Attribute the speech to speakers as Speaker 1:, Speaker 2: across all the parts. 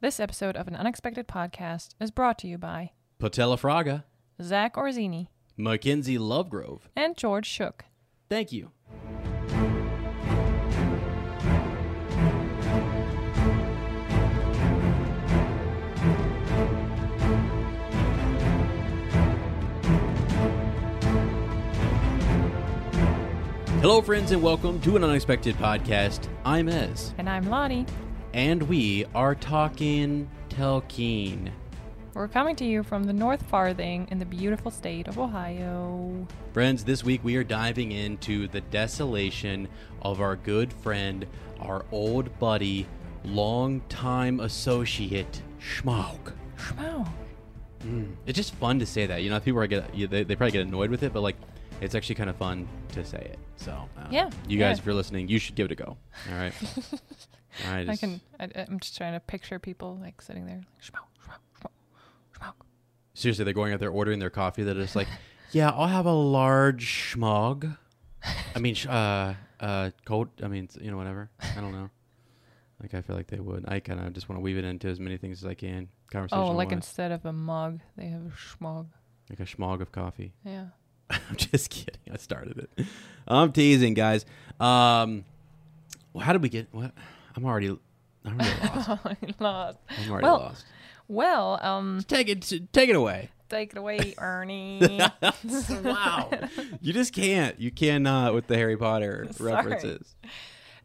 Speaker 1: This episode of an Unexpected Podcast is brought to you by
Speaker 2: Patella Fraga,
Speaker 1: Zach Orzini
Speaker 2: Mackenzie Lovegrove.
Speaker 1: and George Shook.
Speaker 2: Thank you. Hello, friends, and welcome to an unexpected podcast. I'm Ez,
Speaker 1: And I'm Lottie.
Speaker 2: And we are talking Tolkien.
Speaker 1: We're coming to you from the North Farthing in the beautiful state of Ohio.
Speaker 2: Friends, this week we are diving into the desolation of our good friend, our old buddy, longtime associate, Schmaug.
Speaker 1: Schmo.
Speaker 2: It's just fun to say that. You know, people are get they, they probably get annoyed with it, but like, it's actually kind of fun to say it. So uh,
Speaker 1: Yeah,
Speaker 2: you guys,
Speaker 1: yeah.
Speaker 2: if you're listening, you should give it a go. All right,
Speaker 1: I
Speaker 2: just-
Speaker 1: can. I, I'm just trying to picture people like sitting there. Schmo, schmo, schmo, schmo.
Speaker 2: seriously, they're going out there ordering their coffee. They're just like, yeah, I'll have a large schmog. I mean, sh- uh, uh, cold. I mean, you know, whatever. I don't know. Like, I feel like they would. I kind of just want to weave it into as many things as I can. Conversation.
Speaker 1: Oh, like instead of a mug, they have a schmog.
Speaker 2: like a schmog of coffee.
Speaker 1: Yeah.
Speaker 2: I'm just kidding. I started it. I'm teasing, guys. Um, well, how did we get? What? I'm already. I'm already lost.
Speaker 1: Lost.
Speaker 2: I'm already
Speaker 1: Well-
Speaker 2: lost.
Speaker 1: Well, um,
Speaker 2: Take it. Take it away.
Speaker 1: take it away, Ernie.
Speaker 2: wow. You just can't. You cannot with the Harry Potter
Speaker 1: Sorry.
Speaker 2: references.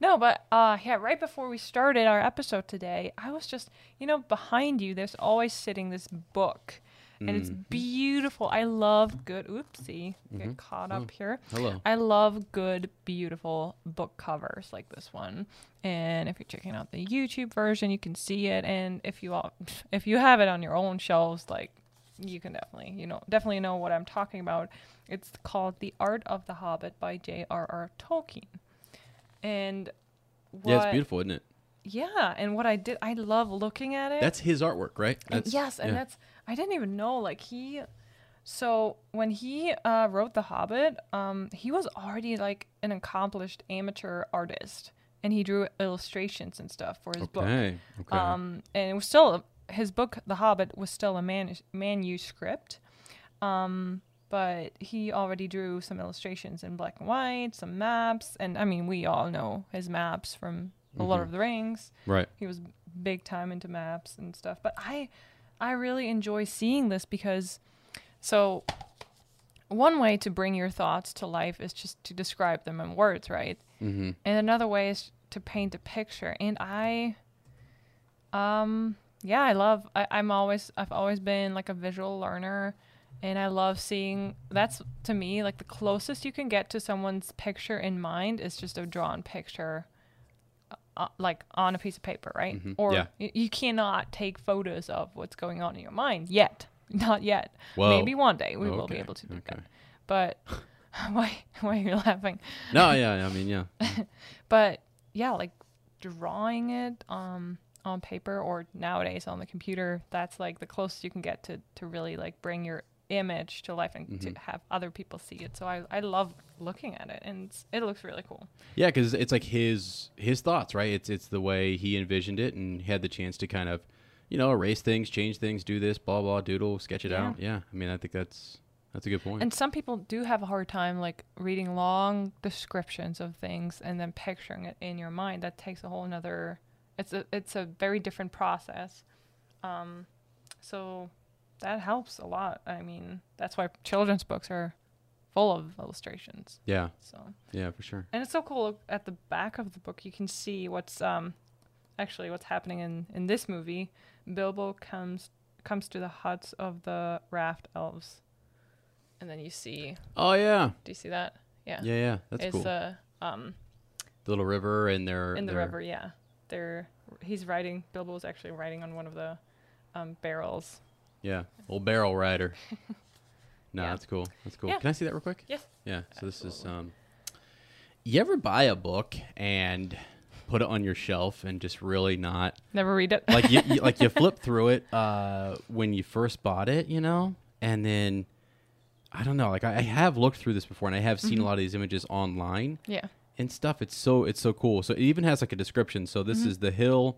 Speaker 1: No, but uh yeah, right before we started our episode today, I was just, you know, behind you there's always sitting this book. And it's
Speaker 2: Mm-hmm.
Speaker 1: beautiful. I love good oopsie. Get caught up here.
Speaker 2: Oh, Hello.
Speaker 1: I love good, beautiful book covers like this one. And if you're checking out the YouTube version, you can see it. And if you all, if you have it on your own shelves, like you can definitely, you know, definitely know what I'm talking about. It's called The Art of the Hobbit by J.R.R. Tolkien. And what,
Speaker 2: Yeah, it's beautiful, isn't it?
Speaker 1: Yeah, and what I did, I love looking at it.
Speaker 2: That's his artwork, right?
Speaker 1: And yes, and
Speaker 2: yeah.
Speaker 1: that's I didn't even know like he so when he uh, wrote The Hobbit, um, he was already like an accomplished amateur artist, and he drew illustrations and stuff for his book.
Speaker 2: okay. Okay.
Speaker 1: Um, and it was still his book, The Hobbit, was still a man- manuscript. Um, but he already drew some illustrations in black and white, some maps, and I mean, we all know his maps from The Lord of the Rings
Speaker 2: right.
Speaker 1: he was big time into maps and stuff but i i really enjoy seeing this because so one way to bring your thoughts to life is just to describe them in words right
Speaker 2: Mm-hmm.
Speaker 1: and another way is to paint a picture and i um yeah i love I, i'm always i've always been like a visual learner and i love seeing that's to me like the closest you can get to someone's picture in mind is just a drawn picture uh, like on a piece of paper right
Speaker 2: Mhm.
Speaker 1: or
Speaker 2: Yeah.
Speaker 1: y- you cannot take photos of what's going on in your mind yet not yet
Speaker 2: Whoa.
Speaker 1: maybe one day we will be able to do
Speaker 2: okay.
Speaker 1: that but why why are you laughing
Speaker 2: No, yeah. I mean, yeah.
Speaker 1: but yeah like drawing it um on paper or nowadays on the computer, that's like the closest you can get to to really like bring your image to life and to have other people see it. So I I love looking at it and it looks really cool.
Speaker 2: Yeah, because it's like his his thoughts, right? It's it's the way he envisioned it, and had the chance to kind of, you know, erase things, change things, do this, blah blah, doodle, sketch it
Speaker 1: Yeah.
Speaker 2: out. Yeah, I mean, I think that's that's a good point.
Speaker 1: And some people do have a hard time like reading long descriptions of things and then picturing it in your mind. That takes a whole nother it's a it's a very different process. Um so that helps a lot. I mean, that's why children's books are full of illustrations.
Speaker 2: yeah,
Speaker 1: So
Speaker 2: yeah, for sure.
Speaker 1: and it's so cool at the back of the book you can see what's um actually what's happening in in this movie. Bilbo comes comes to the huts of the raft elves. And then you see
Speaker 2: Oh yeah,
Speaker 1: do you see that? Yeah.
Speaker 2: yeah, yeah. That's
Speaker 1: it's
Speaker 2: cool.
Speaker 1: uh um
Speaker 2: the little river, and they're
Speaker 1: in the
Speaker 2: they're-
Speaker 1: river, yeah. They're he's riding Bilbo Bilbo's actually riding on one of the um barrels.
Speaker 2: Yeah, old barrel rider. no,
Speaker 1: Yeah.
Speaker 2: that's cool. That's cool.
Speaker 1: Yeah.
Speaker 2: Can I see that real quick?
Speaker 1: Yes.
Speaker 2: Yeah. So this is um. You ever buy a book and put it on your shelf and just really not
Speaker 1: Never read it.
Speaker 2: like you, you like you flip through it uh when you first bought it, you know, and then I don't know, like I, I have looked through this before and I have seen a lot of these images online
Speaker 1: yeah.
Speaker 2: and stuff. It's so it's so cool. So it even has like a description. So this is the hill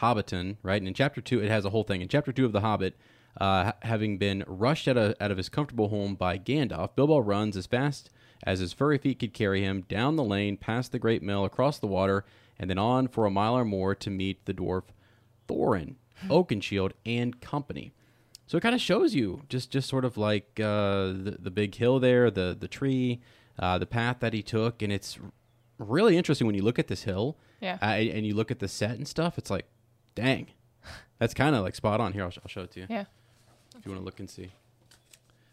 Speaker 2: Hobbiton, right? And in chapter two, it has a whole thing. In chapter two of the Hobbit, uh, ha- having been rushed out of out of his comfortable home by Gandalf, Bilbo runs as fast as his furry feet could carry him down the lane, past the great mill, across the water, and then on for a mile or more to meet the dwarf Thorin, Oakenshield, and company. So it kind of shows you just just sort of like uh, the the big hill there, the the tree, uh, the path that he took, and it's really interesting when you look at this hill,
Speaker 1: Yeah.
Speaker 2: uh, and you look at the set and stuff. It's like, dang, that's kind of like spot on. Here, I'll, sh- I'll show it to you
Speaker 1: Yeah.
Speaker 2: if you want to look and see.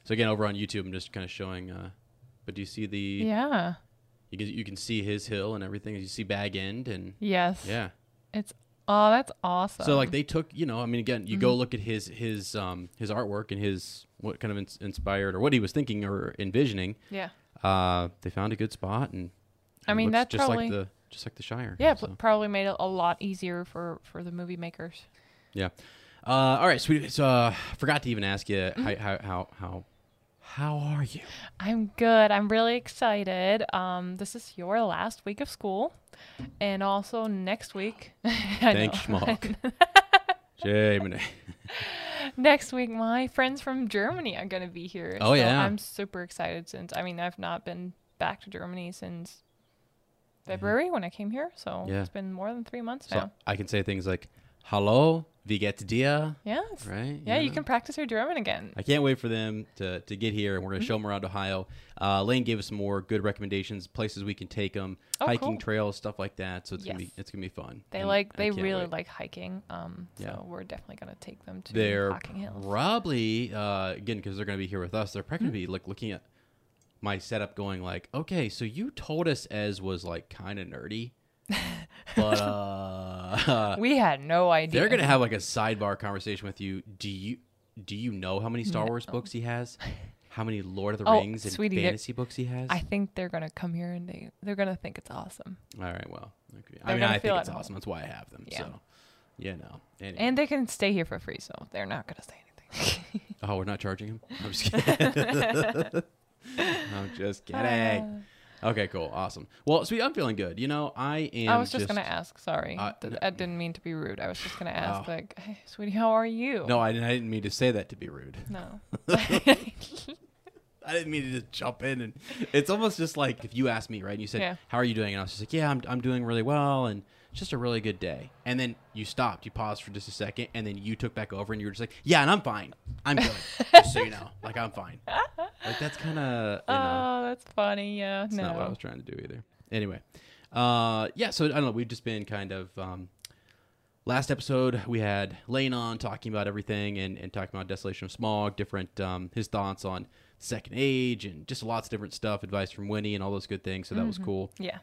Speaker 2: So again, over on YouTube, I'm just kind of showing. Uh, but do you see the?
Speaker 1: Yeah.
Speaker 2: You can, you can see his hill and everything. You see Bag End and
Speaker 1: Yes.
Speaker 2: yeah.
Speaker 1: It's oh that's awesome.
Speaker 2: So like they took, you know, I mean, again, you go look at his his um his artwork and his what kind of ins- inspired or what he was thinking or envisioning.
Speaker 1: Yeah.
Speaker 2: Uh, they found a good spot and.
Speaker 1: I mean, that's
Speaker 2: just
Speaker 1: probably-
Speaker 2: like the just like the Shire.
Speaker 1: Yeah,
Speaker 2: so.
Speaker 1: probably made it a lot easier for for the movie makers.
Speaker 2: Yeah. Uh, all right, sweetie. So, uh, forgot to even ask you
Speaker 1: Mm-hmm.
Speaker 2: how, how how how are you?
Speaker 1: I'm good. I'm really excited. Um, this is your last week of school, and also next week.
Speaker 2: Thanks, schmuck. Jamie.
Speaker 1: next week, my friends from Germany are gonna be here.
Speaker 2: Oh, yeah.
Speaker 1: I'm super excited. Since I mean, I've not been back to Germany since February when I came here, so
Speaker 2: Yeah.
Speaker 1: it's been more than three months
Speaker 2: So
Speaker 1: now.
Speaker 2: I can say things like "Hello, wie geht's dir?"
Speaker 1: Yeah.
Speaker 2: Right?
Speaker 1: Yeah, you can practice your German again.
Speaker 2: I can't wait for them to, to get here, and we're going
Speaker 1: Mm-hmm.
Speaker 2: to show them around Ohio. Uh, Lane gave us some more good recommendations, places we can take them,
Speaker 1: Oh,
Speaker 2: hiking
Speaker 1: cool.
Speaker 2: trails, stuff like that. So it's gonna be it's gonna be fun.
Speaker 1: They
Speaker 2: And
Speaker 1: like they really
Speaker 2: wait.
Speaker 1: like hiking. Um,
Speaker 2: Yeah.
Speaker 1: we're definitely gonna take them to
Speaker 2: They're
Speaker 1: Hocking Hills.
Speaker 2: probably uh, again because they're going to be here with us. They're probably
Speaker 1: Mm-hmm.
Speaker 2: be like looking at my setup, going like, okay, so you told us Ez was like kind of nerdy, but uh,
Speaker 1: we had no idea.
Speaker 2: they're going to have like a sidebar conversation with you. Do you do you know how many Star Wars books he has? How many Lord of the
Speaker 1: Oh,
Speaker 2: Rings and
Speaker 1: sweetie,
Speaker 2: fantasy books he has?
Speaker 1: I think they're gonna come here and they they're gonna think it's awesome,
Speaker 2: All right, well, okay. I mean,
Speaker 1: gonna
Speaker 2: I think it's
Speaker 1: at home.
Speaker 2: awesome. That's why I have them.
Speaker 1: Yeah.
Speaker 2: So, you know. Anyway.
Speaker 1: and they can stay here for free, so they're not gonna say anything.
Speaker 2: oh, we're not charging him. I'm just kidding. I'm just kidding. Okay, cool, awesome. Well, sweet, I'm feeling good. You know, I am.
Speaker 1: I was just, gonna ask. Sorry,
Speaker 2: Uh, no.
Speaker 1: I didn't mean to be rude. I was just gonna ask,
Speaker 2: Oh.
Speaker 1: like, hey, sweetie, how are you?
Speaker 2: No, I didn't, I didn't mean to say that to be rude.
Speaker 1: no.
Speaker 2: I didn't mean to just jump in and. It's almost just like if you asked me, right? And you said,
Speaker 1: Yeah.
Speaker 2: "How are you doing?" And I was just like, "Yeah, I'm, I'm doing really well," and just a really good day. And then you stopped, you paused for just a second, and then you took back over, and you were just like, "Yeah, and I'm fine. I'm good. just so you know, like I'm fine." Like that's kind of you know.
Speaker 1: Oh, that's funny. Yeah.
Speaker 2: That's
Speaker 1: no.
Speaker 2: not what I was trying to do either. Anyway, uh, yeah. So I don't know. We've just been kind of. Um, last episode we had Lane on talking about everything and, and talking about Desolation of Smaug, different um, his thoughts on Second Age and just lots of different stuff, advice from Winnie and all those good things. So that was cool.
Speaker 1: Yeah.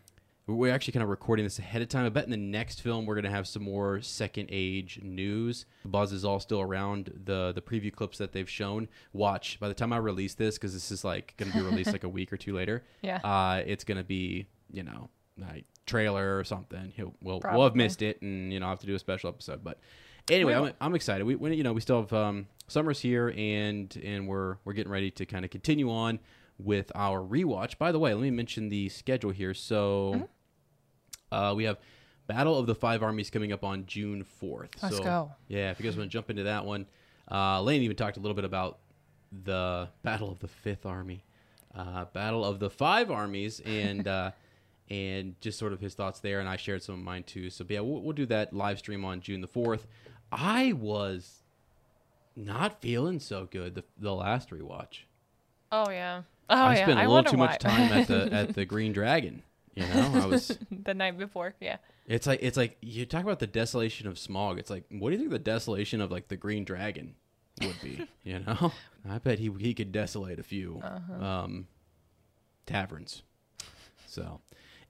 Speaker 2: We're actually kind of recording this ahead of time. I bet in the next film we're gonna have some more Second Age news. Buzz is all still around the the preview clips that they've shown. Watch by the time I release this because this is like gonna be released like a week or two later.
Speaker 1: Yeah.
Speaker 2: Uh, it's gonna be you know like trailer or something, he'll we'll, we'll have missed it, and you know I have to do a special episode. But anyway, I'm, I'm excited. We, we you know we still have um, summer's here, and and we're we're getting ready to kind of continue on with our rewatch. By the way, let me mention the schedule here. So
Speaker 1: Mm-hmm.
Speaker 2: uh, we have Battle of the Five Armies coming up on June 4th.
Speaker 1: Let's
Speaker 2: so,
Speaker 1: go.
Speaker 2: Yeah, if you guys want to jump into that one, uh, Lane even talked a little bit about the Battle of the Fifth Army, uh, Battle of the Five Armies, and uh, and just sort of his thoughts there. And I shared some of mine too. So yeah, we'll, we'll do that live stream on June the fourth. I was not feeling so good the, the last rewatch.
Speaker 1: Oh yeah. Oh
Speaker 2: I
Speaker 1: yeah.
Speaker 2: spent a
Speaker 1: I
Speaker 2: little too
Speaker 1: why.
Speaker 2: much time at the at the Green Dragon. You know, I was.
Speaker 1: the night before. Yeah.
Speaker 2: It's like it's like you talk about the desolation of Smaug. It's like what do you think the desolation of like the Green Dragon would be? you know, I bet he he could desolate a few
Speaker 1: Uh-huh.
Speaker 2: um, taverns. So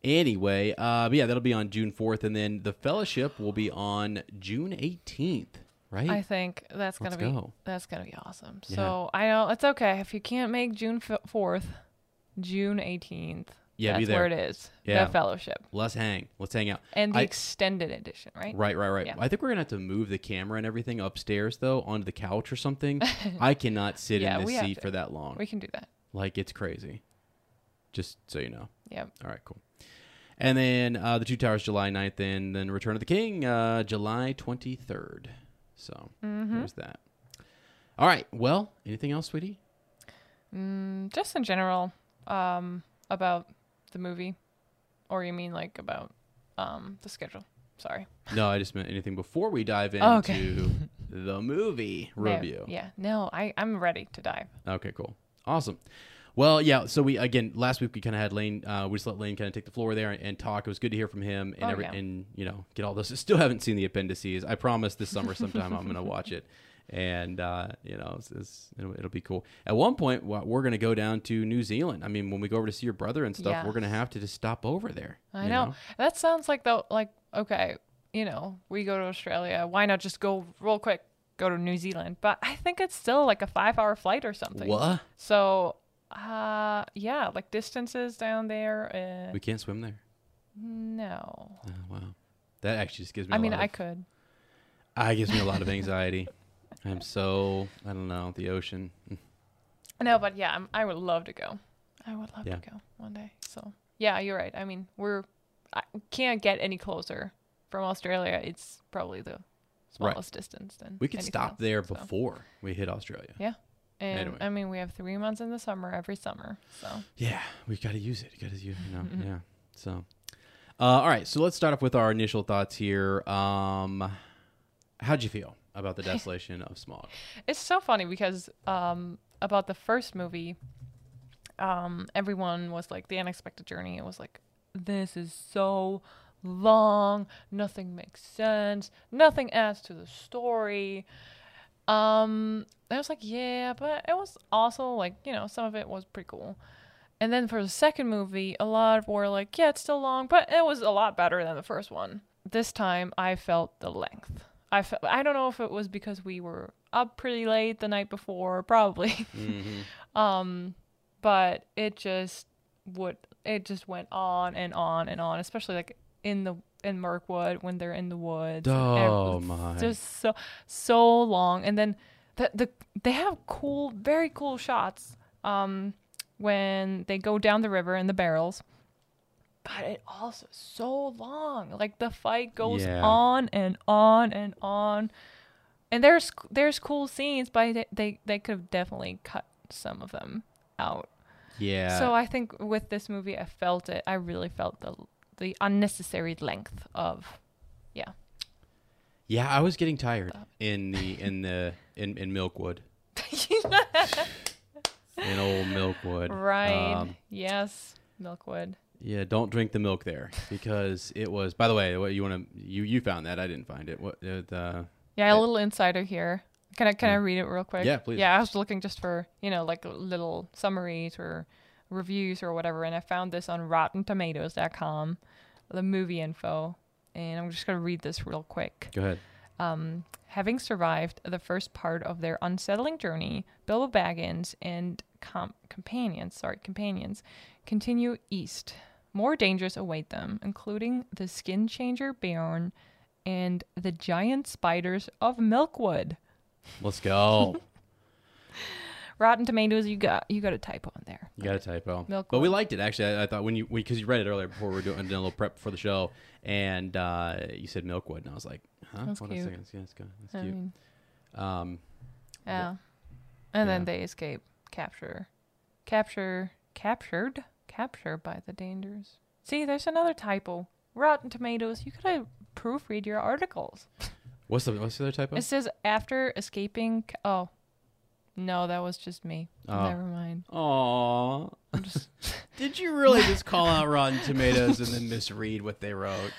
Speaker 2: anyway, uh, yeah, that'll be on June fourth, and then the Fellowship will be on June eighteenth. Right?
Speaker 1: I think that's gonna
Speaker 2: Let's
Speaker 1: be
Speaker 2: go.
Speaker 1: that's gonna be awesome.
Speaker 2: Yeah.
Speaker 1: So I know it's okay if you can't make June fourth, June eighteenth.
Speaker 2: Yeah,
Speaker 1: that's
Speaker 2: be there.
Speaker 1: where it is.
Speaker 2: Yeah.
Speaker 1: The fellowship
Speaker 2: Let's hang. Let's hang out.
Speaker 1: and the
Speaker 2: I-
Speaker 1: extended edition, right?
Speaker 2: Right, right, right.
Speaker 1: Yeah.
Speaker 2: I think we're gonna have to move the camera and everything upstairs though onto the couch or something. I cannot sit
Speaker 1: Yeah,
Speaker 2: in this seat for that long.
Speaker 1: We can do that.
Speaker 2: Like it's crazy. Just so you know.
Speaker 1: Yep.
Speaker 2: All right, cool. And then uh, the Two Towers July 9th, and then Return of the King uh, July 23rd. So
Speaker 1: Mm-hmm.
Speaker 2: there's that. All right. Well, anything else, sweetie?
Speaker 1: Mm, just in general, um, about the movie, or you mean like about um the schedule? Sorry.
Speaker 2: No, I just meant anything before we dive into
Speaker 1: Oh, okay.
Speaker 2: the movie
Speaker 1: No,
Speaker 2: review.
Speaker 1: yeah. No, I I'm ready to dive.
Speaker 2: Okay, cool. Awesome. Well, yeah. So we again last week we kind of had Lane. Uh, we just let Lane kind of take the floor there and, and talk. It was good to hear from him and
Speaker 1: Oh,
Speaker 2: every,
Speaker 1: yeah.
Speaker 2: and you know get all those. Still haven't seen the appendices. I promise this summer sometime I'm gonna watch it, and uh, you know it's, it's, it'll, it'll be cool. At one point we're gonna go down to New Zealand. I mean, when we go over to see your brother and stuff, we're gonna have to just stop over there.
Speaker 1: I
Speaker 2: you
Speaker 1: know. That sounds like the like okay, you know, we go to Australia. Why not just go real quick, go to New Zealand? But I think it's still like a five hour flight or something.
Speaker 2: What?
Speaker 1: So, uh, yeah, like distances down there. Uh,
Speaker 2: We can't swim there.
Speaker 1: no.
Speaker 2: Oh, wow. That actually just gives me.
Speaker 1: I mean, I
Speaker 2: of-
Speaker 1: could.
Speaker 2: I gives me a lot of anxiety. I'm so I don't know the ocean.
Speaker 1: No, but yeah, I'm, I would love to go. I would love
Speaker 2: Yeah.
Speaker 1: to go one day. So, yeah, you're right. I mean, we're I can't get any closer from Australia. It's probably the
Speaker 2: Right.
Speaker 1: smallest distance. Than
Speaker 2: We could stop
Speaker 1: else,
Speaker 2: there
Speaker 1: so.
Speaker 2: before we hit Australia.
Speaker 1: Yeah. And
Speaker 2: Anyway.
Speaker 1: I mean, we have three months in the summer every summer. So
Speaker 2: Yeah, we've got to use it. Got to use, you know.
Speaker 1: Mm-hmm.
Speaker 2: Yeah. So, uh, all right. So let's start off with our initial thoughts here. Um, how'd you feel about the desolation of Smaug?
Speaker 1: it's so funny because um, about the first movie, um, everyone was like the unexpected journey. It was like this is so long. Nothing makes sense. Nothing adds to the story. Um, I was like, yeah, but it was also like you know some of it was pretty cool. And then for the second movie, a lot were like, yeah, it's still long, but it was a lot better than the first one. This time, I felt the length. I felt, I don't know if it was because we were up pretty late the night before, probably.
Speaker 2: mm-hmm.
Speaker 1: um, but it just would, it just went on and on and on, especially like in the in Mirkwood when they're in the woods.
Speaker 2: Oh, my.
Speaker 1: Just so so long, and then the the they have cool, very cool shots. Um, when they go down the river in the barrels. But it also so long. Like the fight goes
Speaker 2: Yeah.
Speaker 1: on and on and on. And there's there's cool scenes, but they they, they could have definitely cut some of them out.
Speaker 2: Yeah.
Speaker 1: So I think with this movie, I felt it. I really felt the the unnecessary length of, yeah.
Speaker 2: yeah, I was getting tired
Speaker 1: Stop.
Speaker 2: in the in the in in Milkwood. in old Milkwood.
Speaker 1: right.
Speaker 2: Um,
Speaker 1: yes. Milkwood.
Speaker 2: yeah, don't drink the milk there because it was. By the way, what you want to you you found that I didn't find it. What uh, the
Speaker 1: Yeah, a
Speaker 2: Uh,
Speaker 1: little insider here. Can I can I read it real quick?
Speaker 2: Yeah, please.
Speaker 1: Yeah, I was looking just for you know like little summaries or reviews or whatever, and I found this on RottenTomatoes.com, the movie info, and I'm just gonna read this real quick.
Speaker 2: go ahead.
Speaker 1: Um, having survived the first part of their unsettling journey, Bilbo Baggins and com- companions, sorry, companions, continue east more dangers await them, including the skin changer Beorn and the giant spiders of Milkwood.
Speaker 2: Let's go.
Speaker 1: Rotten Tomatoes, you got you got a typo in there.
Speaker 2: You got a typo.
Speaker 1: Milk
Speaker 2: but we liked it actually. I, I thought when you because you read it earlier before we were doing, doing a little prep for the show, and uh, you said Milkwood, and I was like, huh?
Speaker 1: That's
Speaker 2: Hold
Speaker 1: cute.
Speaker 2: second. Yeah, that's good. That's
Speaker 1: I
Speaker 2: cute.
Speaker 1: mean,
Speaker 2: Um,
Speaker 1: yeah. And then they escape, capture, capture, captured, captured by the dangers. See, there's another typo. Rotten Tomatoes, you gotta proofread your articles.
Speaker 2: what's the what's the other typo?
Speaker 1: It says after escaping. Oh, no, that was just me.
Speaker 2: Oh.
Speaker 1: Never mind.
Speaker 2: Aw.
Speaker 1: Just.
Speaker 2: Did you really just call out Rotten Tomatoes and then misread what they wrote?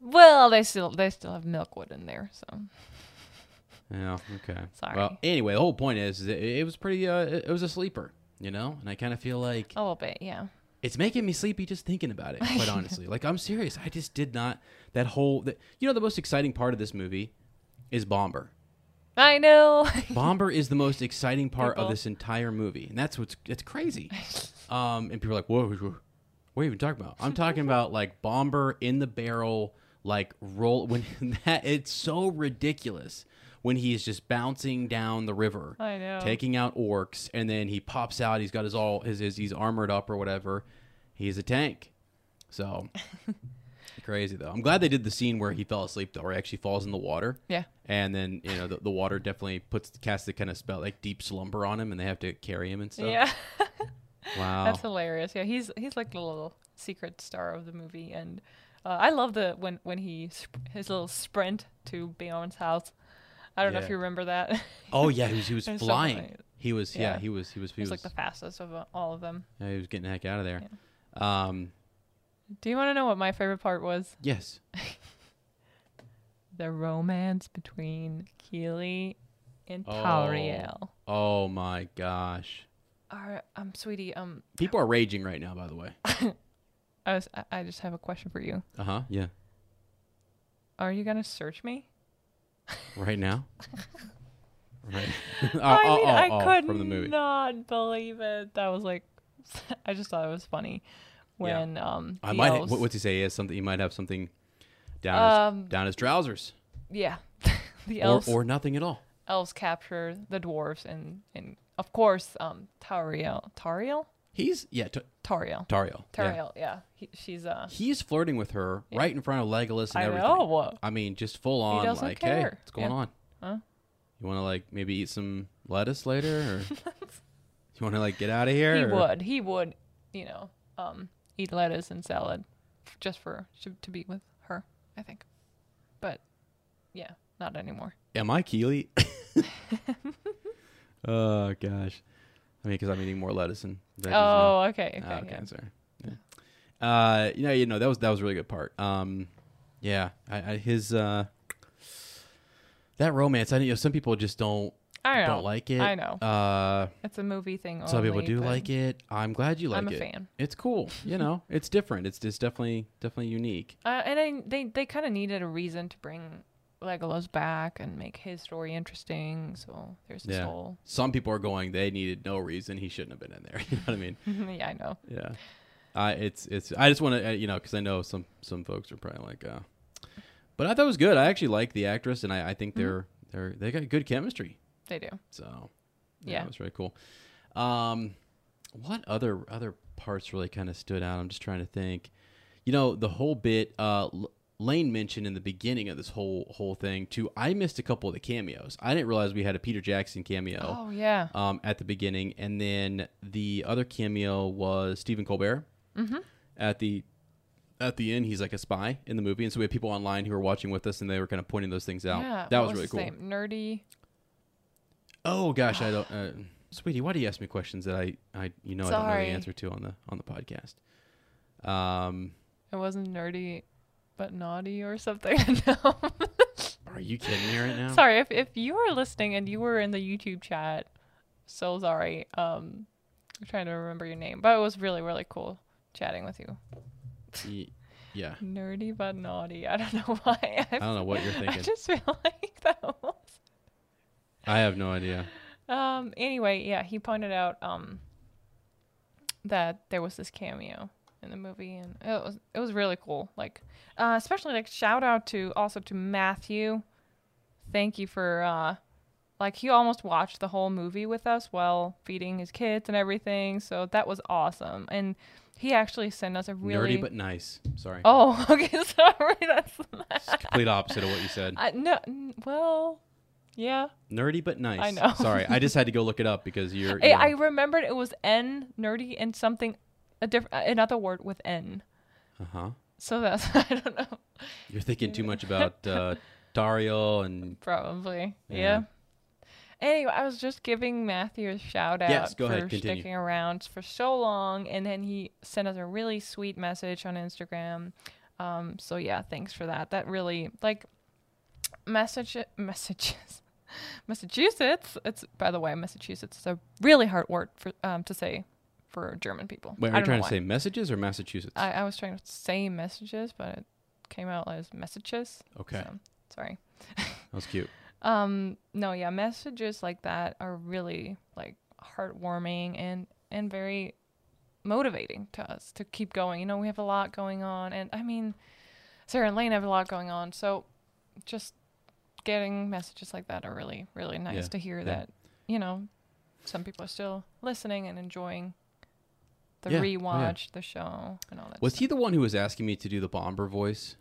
Speaker 1: well, they still they still have Milkwood in there, so
Speaker 2: Yeah. Okay.
Speaker 1: Sorry.
Speaker 2: Well, anyway, the whole point is, is it, it was pretty. Uh, it, it was a sleeper, you know, and I kind of feel like
Speaker 1: a little bit, yeah.
Speaker 2: it's making me sleepy just thinking about it. Quite honestly, like I'm serious. I just did not that whole. That, you know, the most exciting part of this movie is Bombur.
Speaker 1: I know.
Speaker 2: Bombur is the most exciting part
Speaker 1: People.
Speaker 2: of this entire movie, and that's what's it's crazy. Um, and people are like, "Whoa, whoa, what are you even talking about?" I'm talking about like Bombur in the barrel, like roll when that it's so ridiculous when he's just bouncing down the river,
Speaker 1: I know.
Speaker 2: taking out orcs, and then he pops out. He's got his all his, his he's armored up or whatever. He's a tank, so. Crazy though. I'm glad they did the scene where he fell asleep though, where he actually falls in the water
Speaker 1: yeah.
Speaker 2: and then you know the, the water definitely puts casts the kind of spell like deep slumber on him, and they have to carry him and stuff.
Speaker 1: Yeah.
Speaker 2: Wow.
Speaker 1: That's hilarious. Yeah, he's he's like the little secret star of the movie, and uh, I love the when when he sp- his little sprint to Beorn's house. I don't know if you remember that.
Speaker 2: oh yeah, he was, he was flying. he was yeah.
Speaker 1: Yeah.
Speaker 2: he was he was he
Speaker 1: He's
Speaker 2: was,
Speaker 1: like the fastest of uh, all of them.
Speaker 2: yeah, he was getting the heck out of there. Um,
Speaker 1: Do you want to know what my favorite part was?
Speaker 2: yes.
Speaker 1: The romance between Kili and
Speaker 2: Oh.
Speaker 1: Tauriel.
Speaker 2: Oh my gosh.
Speaker 1: Are um, sweetie, um,
Speaker 2: People are raging right now. By the way.
Speaker 1: I was I- I just have a question for you.
Speaker 2: Uh huh. Yeah.
Speaker 1: Are you gonna search me?
Speaker 2: Right now. right. oh,
Speaker 1: I
Speaker 2: oh,
Speaker 1: mean,
Speaker 2: oh,
Speaker 1: I
Speaker 2: oh,
Speaker 1: could
Speaker 2: from the movie.
Speaker 1: not believe it. That was like, I just thought it was funny
Speaker 2: Yeah.
Speaker 1: when um.
Speaker 2: I might.
Speaker 1: elves-
Speaker 2: What, what's he say? He has something. He might have something down his,
Speaker 1: Um,
Speaker 2: down his trousers,
Speaker 1: Yeah, the
Speaker 2: or
Speaker 1: elves
Speaker 2: or nothing at all.
Speaker 1: elves capture the dwarves and and of course um Tauriel Tauriel
Speaker 2: He's yeah. T-
Speaker 1: Tauriel
Speaker 2: Tariel. yeah.
Speaker 1: Tauriel yeah, He, she's uh
Speaker 2: He's flirting with her right in front of Legolas and
Speaker 1: I
Speaker 2: everything.
Speaker 1: know
Speaker 2: I mean, just full on like, hey, what's going
Speaker 1: Yeah.
Speaker 2: on?
Speaker 1: Huh?
Speaker 2: You want to like maybe eat some lettuce later, or you want to like get out of here?
Speaker 1: he
Speaker 2: or-
Speaker 1: would he would you know um eat lettuce and salad just for to, to be with her I think, but yeah not anymore.
Speaker 2: Am I Kili? oh gosh, I mean, because I'm eating more lettuce and veggies now.
Speaker 1: Oh okay okay,
Speaker 2: Oh, okay,
Speaker 1: yeah.
Speaker 2: sorry. Yeah. Uh, you know, you know that was that was a really good part. Um, yeah, I, I his uh, that romance. I know some people just don't
Speaker 1: I know
Speaker 2: don't like it.
Speaker 1: I know
Speaker 2: Uh,
Speaker 1: it's a movie thing.
Speaker 2: some people
Speaker 1: only,
Speaker 2: do
Speaker 1: but
Speaker 2: like it. I'm glad you like it.
Speaker 1: I'm a
Speaker 2: it.
Speaker 1: fan.
Speaker 2: It's cool. You know, it's different. It's just definitely definitely unique.
Speaker 1: Uh, and I, they they kind of needed a reason to bring Legolas back and make his story interesting. So there's this
Speaker 2: Yeah.
Speaker 1: whole
Speaker 2: Some people are going. They needed no reason. He shouldn't have been in there. You know what I mean?
Speaker 1: yeah I know
Speaker 2: Yeah. Uh, it's it's. I just want to uh, you know because I know some some folks are probably like, uh, but I thought it was good. I actually like the actress, and I, I think
Speaker 1: Mm-hmm.
Speaker 2: they're they're they got good chemistry.
Speaker 1: They do.
Speaker 2: So yeah,
Speaker 1: Yeah.
Speaker 2: it was really cool. Um, what other other parts really kind of stood out? I'm just trying to think. You know, the whole bit. Uh, Lane mentioned in the beginning of this whole whole thing too. I missed a couple of the cameos. I didn't realize we had a Peter Jackson cameo
Speaker 1: Oh yeah.
Speaker 2: um, at the beginning, and then the other cameo was Stephen Colbert
Speaker 1: Mm-hmm.
Speaker 2: at the at the end. He's like a spy in the movie, and so we had people online who were watching with us, and they were kind of pointing those things out.
Speaker 1: Yeah.
Speaker 2: that
Speaker 1: what
Speaker 2: was really cool.
Speaker 1: name? Nerdy.
Speaker 2: Oh gosh, I don't, uh, sweetie. Why do you ask me questions that I, I you know I don't know
Speaker 1: Sorry.
Speaker 2: the answer to on the on the podcast? Um,
Speaker 1: It wasn't nerdy, but naughty or something. no.
Speaker 2: are you kidding me right now?
Speaker 1: sorry if if you were listening and you were in the YouTube chat. So sorry. Um, I'm trying to remember your name, but it was really really cool chatting with you.
Speaker 2: Yeah,
Speaker 1: Nerdy but naughty. I don't know why. I,
Speaker 2: don't know what you're thinking.
Speaker 1: I
Speaker 2: thinking.
Speaker 1: just feel like that.
Speaker 2: I have no idea.
Speaker 1: Um. Anyway, yeah, he pointed out um that there was this cameo in the movie, and it was it was really cool. Like, uh, especially like shout out to also to Matthew. Thank you for uh, like he almost watched the whole movie with us while feeding his kids and everything. So that was awesome, and he actually sent us a really
Speaker 2: Nerdy but nice. Sorry.
Speaker 1: Oh, okay. Sorry, that's
Speaker 2: It's complete opposite of what you said.
Speaker 1: I, no. Well, yeah.
Speaker 2: Nerdy but nice.
Speaker 1: I know.
Speaker 2: Sorry, I just had to go look it up because you're.
Speaker 1: I,
Speaker 2: you
Speaker 1: I remembered it was N nerdy and something a different another word with N.
Speaker 2: uh-huh.
Speaker 1: So that's I don't know.
Speaker 2: You're thinking too much about uh, Dario and
Speaker 1: Probably.
Speaker 2: Yeah.
Speaker 1: Yeah. Anyway, I was just giving Matthew a shout out
Speaker 2: Yes, go
Speaker 1: for
Speaker 2: ahead,
Speaker 1: sticking around for so long, and then he sent us a really sweet message on Instagram. Um, so yeah, thanks for that. That really like message messages. Massachusetts. It's by the way, Massachusetts is a really hard word for um, to say for German people.
Speaker 2: wait, are you trying to say messages or Massachusetts?
Speaker 1: I, I was trying to say messages, but it came out as messages.
Speaker 2: okay,
Speaker 1: So, sorry.
Speaker 2: that was cute.
Speaker 1: Um, no, yeah, messages like that are really like heartwarming and and very motivating to us to keep going. You know, we have a lot going on, and I mean, Sarah and Lane have a lot going on, so just getting messages like that are really really nice
Speaker 2: Yeah,
Speaker 1: to hear
Speaker 2: yeah.
Speaker 1: that you know some people are still listening and enjoying the
Speaker 2: Yeah, oh,
Speaker 1: rewatch, the show, and all that.
Speaker 2: Was
Speaker 1: stuff.
Speaker 2: he the one who was asking me to do the Bombur voice?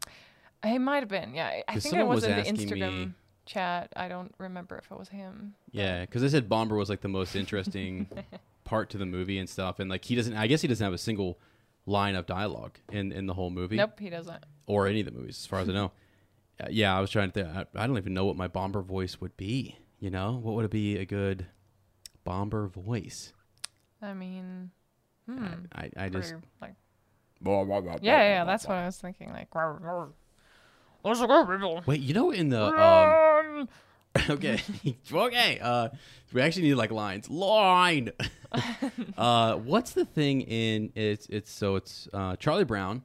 Speaker 1: He might have been. Yeah, I- think it was,
Speaker 2: was
Speaker 1: in the Instagram
Speaker 2: me-
Speaker 1: chat. I don't remember if it was him.
Speaker 2: Yeah, because I said Bombur was like the most interesting part to the movie and stuff, and like he doesn't. I guess he doesn't have a single line of dialogue in in the whole movie.
Speaker 1: Nope, he doesn't.
Speaker 2: or any of the movies, as far as I know. Uh, yeah, I was trying to think. I, I don't even know what my Bombur voice would be. You know, what would it be a good Bombur voice?
Speaker 1: I mean, hmm.
Speaker 2: I, I just
Speaker 1: pretty, like, yeah, yeah, that's what I was thinking. Like, "Rawr, rawr. let's go, people.
Speaker 2: wait. You know, in the um, okay, okay. Uh, we actually need like lines. Line. uh, what's the thing in it's it's so it's uh Charlie Brown,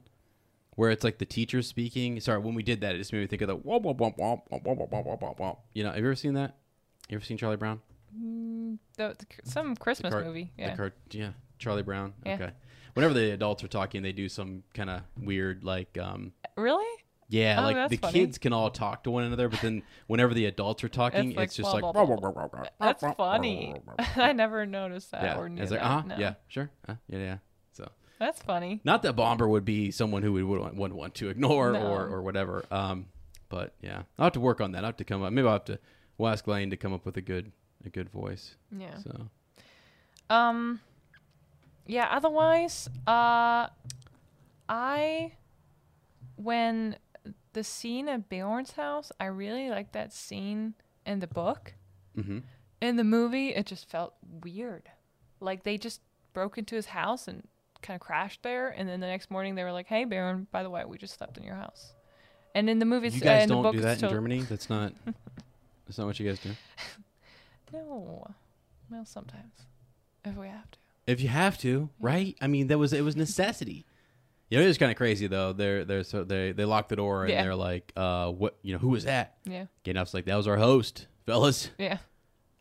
Speaker 2: where it's like the teacher speaking. Sorry, when we did that, it just made me think of the womp womp womp womp womp womp womp womp womp womp. You know, have you ever seen that? You ever seen Charlie Brown?
Speaker 1: Mm, the, the, some Christmas
Speaker 2: car-
Speaker 1: movie.
Speaker 2: The
Speaker 1: Yeah.
Speaker 2: yeah, Charlie Brown.
Speaker 1: Yeah.
Speaker 2: Okay. Whenever the adults are talking, they do some kind of weird, like, um,
Speaker 1: really?
Speaker 2: yeah,
Speaker 1: Oh,
Speaker 2: like
Speaker 1: that's
Speaker 2: the
Speaker 1: funny.
Speaker 2: kids can all talk to one another, but then whenever the adults are talking,
Speaker 1: It's like
Speaker 2: it's, just
Speaker 1: blah,
Speaker 2: like,
Speaker 1: blah, blah, That's funny. I never noticed that
Speaker 2: yeah,
Speaker 1: or knew
Speaker 2: it's like,
Speaker 1: that.
Speaker 2: uh huh,
Speaker 1: no.
Speaker 2: yeah, sure, uh, yeah, yeah.
Speaker 1: That's funny.
Speaker 2: not that Bombur would be someone who we would wouldn't want to ignore
Speaker 1: No.
Speaker 2: or or whatever. Um, but yeah, I'll have to work on that. I will have to come up. Maybe I'll have to. We'll ask Lane to come up with a good a good voice.
Speaker 1: Yeah.
Speaker 2: So
Speaker 1: Um yeah, otherwise, uh I when the scene at Beorn's house, I really like that scene in the book.
Speaker 2: hmm
Speaker 1: In the movie, it just felt weird. Like they just broke into his house and kind of crashed there, and then the next morning they were like, "Hey, Baron, by the way, we just slept in your house." And in the movies,
Speaker 2: you
Speaker 1: uh,
Speaker 2: guys
Speaker 1: the
Speaker 2: don't do that in Germany. That's not. that's not what you guys do.
Speaker 1: No, well, sometimes if we have to.
Speaker 2: If you have to, right? I mean, that was it was necessity. You know, it was kind of crazy though. They're they're so they they lock the door and
Speaker 1: Yeah.
Speaker 2: they're like, uh, what? You know, who was that?
Speaker 1: Yeah,
Speaker 2: Gandalf's like, that was our host, fellas.
Speaker 1: yeah,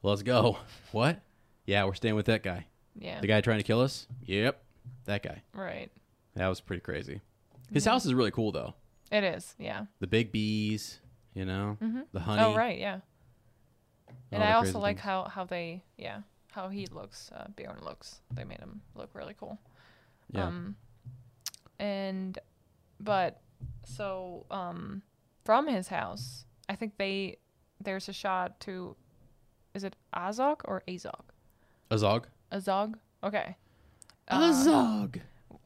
Speaker 2: Let's go. What? Yeah, we're staying with that guy.
Speaker 1: yeah.
Speaker 2: The guy trying to kill us. Yep, that guy.
Speaker 1: right.
Speaker 2: That was pretty crazy. His
Speaker 1: Yeah.
Speaker 2: house is really cool though.
Speaker 1: It is. Yeah.
Speaker 2: The big bees, you know,
Speaker 1: Mm-hmm.
Speaker 2: the honey.
Speaker 1: Oh right, yeah. And I also like
Speaker 2: things.
Speaker 1: how how they yeah how he looks uh, Beorn looks. They made him look really cool.
Speaker 2: Yeah.
Speaker 1: Um, and but so um from his house, I think they there's a shot to is it Azog or Azog?
Speaker 2: Azog.
Speaker 1: Azog. Okay. Uh,
Speaker 2: Azog.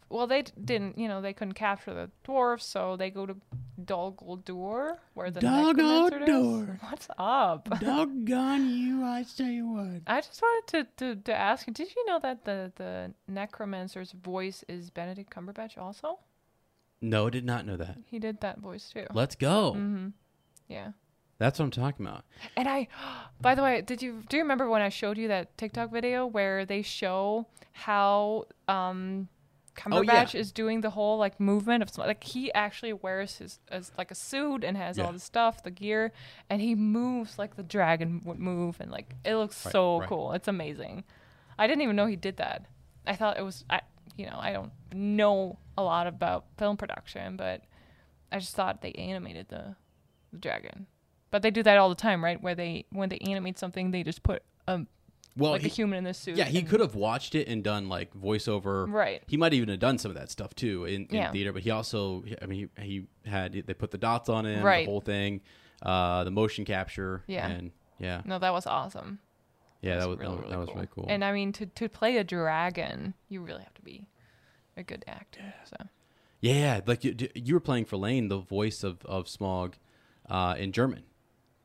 Speaker 1: well, they d- didn't, you know, they couldn't capture the dwarves, so they go to Dol Guldur, where the
Speaker 2: Dol
Speaker 1: necromancer is.
Speaker 2: Guldur.
Speaker 1: What's up?
Speaker 2: Doggone you! I tell you what.
Speaker 1: I just wanted to, to, to ask you, did you know that the, the necromancer's voice is Benedict Cumberbatch also?
Speaker 2: No, did not know that.
Speaker 1: He did that voice too.
Speaker 2: Let's go.
Speaker 1: Mm-hmm. Yeah.
Speaker 2: That's what I'm talking about.
Speaker 1: And I, by the way, did you do you remember when I showed you that TikTok video where they show how um,
Speaker 2: Oh, yeah.
Speaker 1: Cumberbatch is doing the whole like movement of like he actually wears his as like a suit and has
Speaker 2: Yeah.
Speaker 1: all the stuff, the gear, and he moves like the dragon would move, and like it looks
Speaker 2: Right,
Speaker 1: so
Speaker 2: right.
Speaker 1: cool. It's amazing. I didn't even know he did that. I thought it was I, you know, I don't know a lot about film production, but I just thought they animated the, the dragon. But they do that all the time, right? Where they when they animate something, they just put a
Speaker 2: Well,
Speaker 1: like
Speaker 2: he,
Speaker 1: a human in this suit.
Speaker 2: yeah, he could have watched it and done like voiceover.
Speaker 1: Right.
Speaker 2: He might even have done some of that stuff too in, in
Speaker 1: Yeah.
Speaker 2: theater, but he also, I mean, he, he had they put the dots on him,
Speaker 1: Right.
Speaker 2: the whole thing, uh, the motion capture.
Speaker 1: Yeah.
Speaker 2: And yeah,
Speaker 1: No, that was awesome.
Speaker 2: yeah, that
Speaker 1: was
Speaker 2: was
Speaker 1: really,
Speaker 2: that,
Speaker 1: really
Speaker 2: that was
Speaker 1: cool.
Speaker 2: really cool.
Speaker 1: And I mean, to to play a dragon, you really have to be a good actor. So
Speaker 2: Yeah, like you, you were playing for Lane, the voice of of Smaug, uh, in German.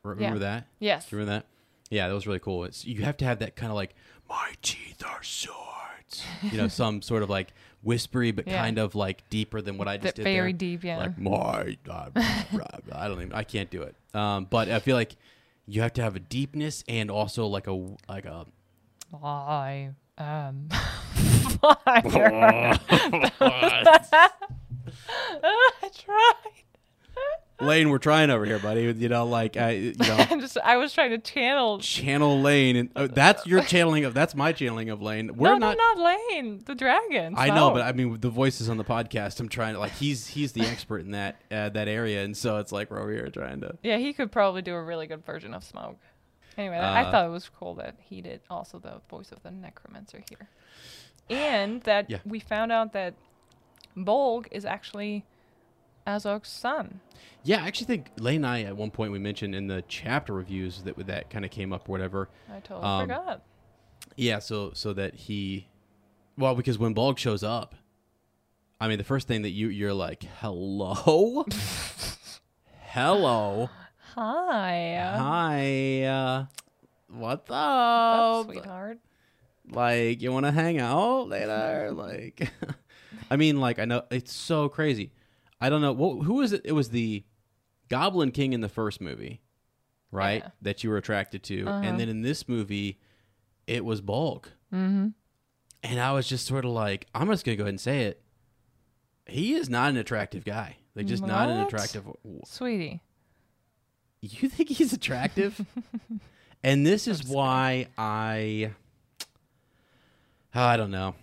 Speaker 2: Remember
Speaker 1: Yeah.
Speaker 2: that?
Speaker 1: yes,
Speaker 2: Do you remember that? Yeah, that was really cool. It's you have to have that kind of like my teeth are swords. You know, some sort of like whispery but
Speaker 1: Yeah.
Speaker 2: kind of like deeper than what I just did.
Speaker 1: very
Speaker 2: there.
Speaker 1: deep, yeah.
Speaker 2: Like my, I don't even. I can't do it. Um, but I feel like you have to have a deepness and also like a like a
Speaker 1: I am fire. I tried.
Speaker 2: Lane. We're trying over here, buddy. You know, like I, you know.
Speaker 1: I just I was trying to channel.
Speaker 2: channel Lane, and uh, that's your channeling of. That's my channeling of Lane. We're
Speaker 1: no,
Speaker 2: not.
Speaker 1: no, not Lane, the dragon.
Speaker 2: I know, but I mean, the voices on the podcast. I'm trying to like. He's he's the expert in that uh, that area, and so it's like we're over here trying to.
Speaker 1: yeah, he could probably do a really good version of Smoke. Anyway, I
Speaker 2: Uh,
Speaker 1: thought it was cool that he did also the voice of the necromancer here, and that
Speaker 2: Yeah.
Speaker 1: we found out that Bolg is actually Azog's son.
Speaker 2: Yeah, I actually think Lane and I at one point we mentioned in the chapter reviews that that kind of came up or whatever.
Speaker 1: I totally
Speaker 2: Um,
Speaker 1: forgot.
Speaker 2: Yeah, so so that he, well, because when Bolg shows up, I mean, the first thing that you you're like, hello, hello,
Speaker 1: Hi.
Speaker 2: hi, uh, what's up,
Speaker 1: sweetheart?
Speaker 2: like you want to hang out later like i mean like i know it's so crazy i don't know what, who was it it was the goblin king in the first movie right
Speaker 1: Yeah.
Speaker 2: that you were attracted to
Speaker 1: Uh-huh.
Speaker 2: and then in this movie it was Bolg mm-hmm. and i was just sort of like i'm just gonna go ahead and say it he is not an attractive guy like just not an attractive
Speaker 1: Sweetie.
Speaker 2: you think he's attractive? and this is why I I don't know.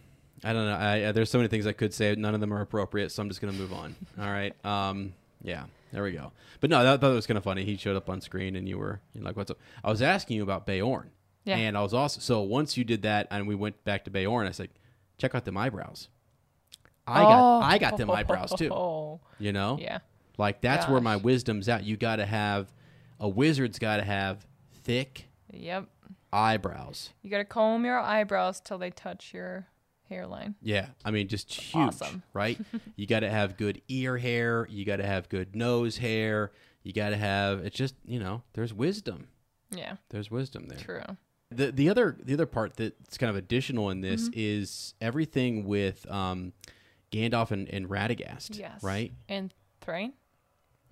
Speaker 2: I don't know. I, uh, there's so many things I could say. None of them are appropriate, so I'm just gonna move on. All right. Um. Yeah. There we go. But no, that, thought that was kind of funny. He showed up on screen, and you were you're like, "What's up?" I was asking you about Beorn.
Speaker 1: Yeah.
Speaker 2: And I was also so once you did that, and we went back to Beorn, I said, "Check out them eyebrows." I got I got them eyebrows too.
Speaker 1: Oh,
Speaker 2: You know.
Speaker 1: yeah.
Speaker 2: Like that's where my wisdom's at. You got to have a wizard's got to have thick
Speaker 1: Yep.
Speaker 2: eyebrows.
Speaker 1: You gotta comb your eyebrows till they touch your hairline.
Speaker 2: Yeah, I mean just huge,
Speaker 1: Awesome.
Speaker 2: right? you got to have good ear hair. You got to have good nose hair. You got to have it's just you know there's wisdom.
Speaker 1: Yeah.
Speaker 2: There's wisdom there.
Speaker 1: True.
Speaker 2: The the other the other part that's kind of additional in this
Speaker 1: Mm-hmm.
Speaker 2: is everything with um, Gandalf and, and Radagast.
Speaker 1: Yes.
Speaker 2: Right.
Speaker 1: And Thrain.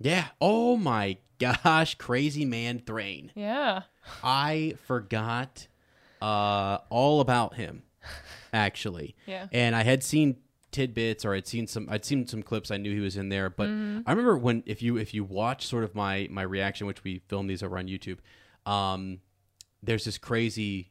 Speaker 2: Yeah. Oh my gosh, crazy man Thrain.
Speaker 1: Yeah.
Speaker 2: I forgot uh, all about him, actually.
Speaker 1: Yeah.
Speaker 2: And I had seen tidbits, or I'd seen some. I'd seen some clips. I knew he was in there, but
Speaker 1: Mm-hmm.
Speaker 2: I remember when if you if you watch sort of my my reaction, which we filmed these over on YouTube. Um, there's this crazy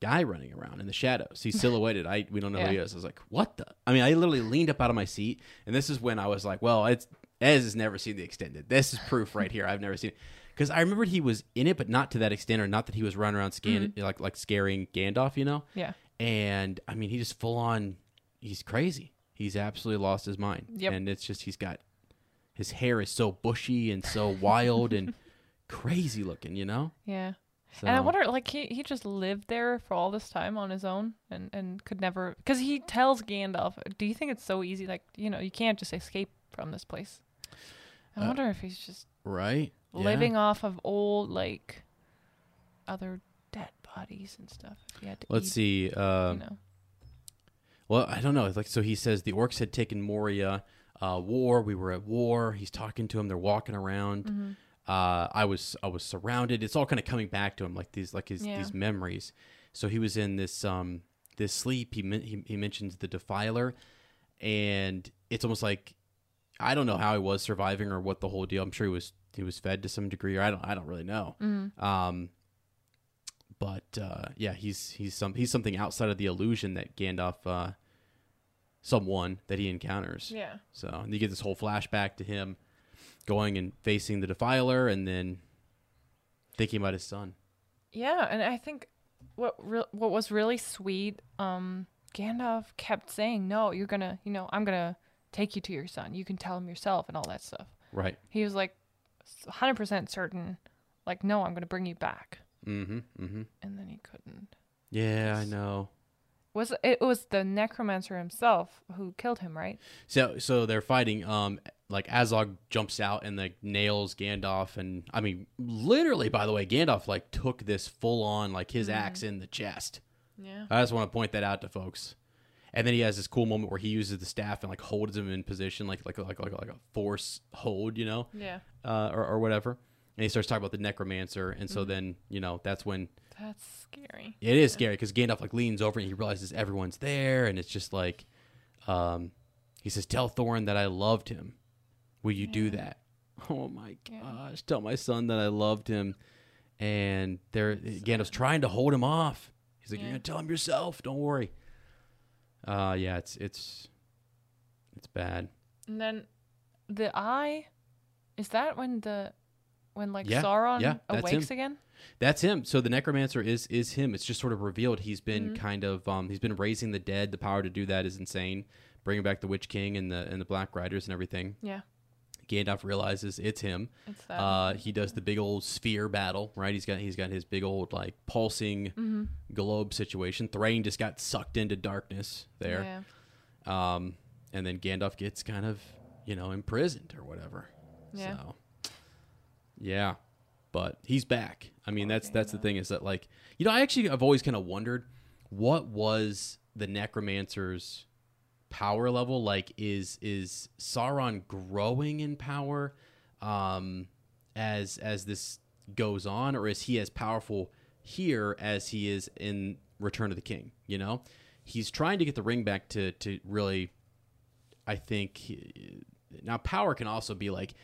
Speaker 2: guy running around in the shadows. He's silhouetted. I we don't know who he is. I was like, what the? I mean, I literally leaned up out of my seat, and this is when I was like, well, it's Ez has never seen the extended. This is proof right here. I've never seen it because I remembered he was in it, but not to that extent, or not that he was running around scan like like scaring Gandalf, you know.
Speaker 1: Yeah.
Speaker 2: And I mean, he just full on. He's crazy. He's absolutely lost his mind.
Speaker 1: Yep.
Speaker 2: And it's just he's got his hair is so bushy and so wild and crazy looking, you know.
Speaker 1: Yeah.
Speaker 2: So,
Speaker 1: And I wonder, like, he, he just lived there for all this time on his own and, and could never. Because he tells Gandalf, Do you think it's so easy? Like, you know, you can't just escape from this place. I
Speaker 2: Uh,
Speaker 1: wonder if he's just
Speaker 2: right Yeah.
Speaker 1: living off of old, like, other bodies and stuff. If he had to
Speaker 2: Let's
Speaker 1: eat,
Speaker 2: see. Uh,
Speaker 1: You know.
Speaker 2: Well, I don't know. It's like so, he says the orcs had taken Moria. Uh, war. We were at war. He's talking to him. They're walking around.
Speaker 1: Mm-hmm.
Speaker 2: Uh, I was I was surrounded. It's all kind of coming back to him, like these like his
Speaker 1: Yeah.
Speaker 2: these memories. So he was in this um this sleep. He he, he mentions the defiler, and it's almost like I don't know how he was surviving or what the whole deal. I'm sure he was he was fed to some degree, or I don't I don't really know.
Speaker 1: Mm-hmm.
Speaker 2: Um, but uh, yeah, he's he's some he's something outside of the illusion that Gandalf uh, someone that he encounters.
Speaker 1: Yeah.
Speaker 2: So and you get this whole flashback to him going and facing the defiler, and then thinking about his son.
Speaker 1: Yeah, and I think what re- what was really sweet, um, Gandalf kept saying, "No, you're gonna, you know, I'm gonna take you to your son. You can tell him yourself and all that stuff."
Speaker 2: Right.
Speaker 1: He was like, hundred percent certain, like, "No, I'm gonna bring you back,"
Speaker 2: Mm-hmm. Mm-hmm.
Speaker 1: and then he couldn't.
Speaker 2: Yeah, I know.
Speaker 1: Was it was the necromancer himself who killed him, right?
Speaker 2: So so they're fighting. Um, like Azog jumps out and like nails Gandalf, and I mean, literally. By the way, Gandalf like took this full on like his axe in the chest.
Speaker 1: Yeah.
Speaker 2: I just want to point that out to folks. And then he has this cool moment where he uses the staff and like holds him in position, like like like like, like a force hold, you know,
Speaker 1: Yeah.
Speaker 2: uh, or or whatever. And he starts talking about the necromancer, and so then you know that's when
Speaker 1: That's scary.
Speaker 2: it is scary because Gandalf like leans over and he realizes everyone's there, and it's just like, um, he says, "Tell Thorin that I loved him. Will you do that?" Oh my
Speaker 1: Yeah.
Speaker 2: gosh! Tell my son that I loved him. And there, Gandalf's trying to hold him off. He's like,
Speaker 1: Yeah.
Speaker 2: "You're gonna tell him yourself. Don't worry." Uh, yeah, it's it's it's bad.
Speaker 1: And then the eye, is that when the when like
Speaker 2: Yeah,
Speaker 1: Sauron
Speaker 2: yeah,
Speaker 1: awakes
Speaker 2: him.
Speaker 1: again?
Speaker 2: That's him. So the necromancer is is him. It's just sort of revealed. He's been
Speaker 1: Mm-hmm.
Speaker 2: kind of um he's been raising the dead. The power to do that is insane. Bringing back the Witch King and the and the Black Riders and everything.
Speaker 1: Yeah,
Speaker 2: Gandalf realizes it's him.
Speaker 1: it's that.
Speaker 2: Uh, he does the big old sphere battle, right? He's got he's got his big old like pulsing
Speaker 1: Mm-hmm.
Speaker 2: globe situation. Thrain just got sucked into darkness there.
Speaker 1: Yeah.
Speaker 2: Um, and then Gandalf gets kind of you know imprisoned or whatever.
Speaker 1: Yeah.
Speaker 2: So yeah, but he's back. I mean, that's that's the thing is that like you know I actually I've always kind of wondered what was the necromancer's power level? Like is is Sauron growing in power um as as this goes on or is he as powerful here as he is in Return of the King you know? He's trying to get the ring back to to really I think now power can also be like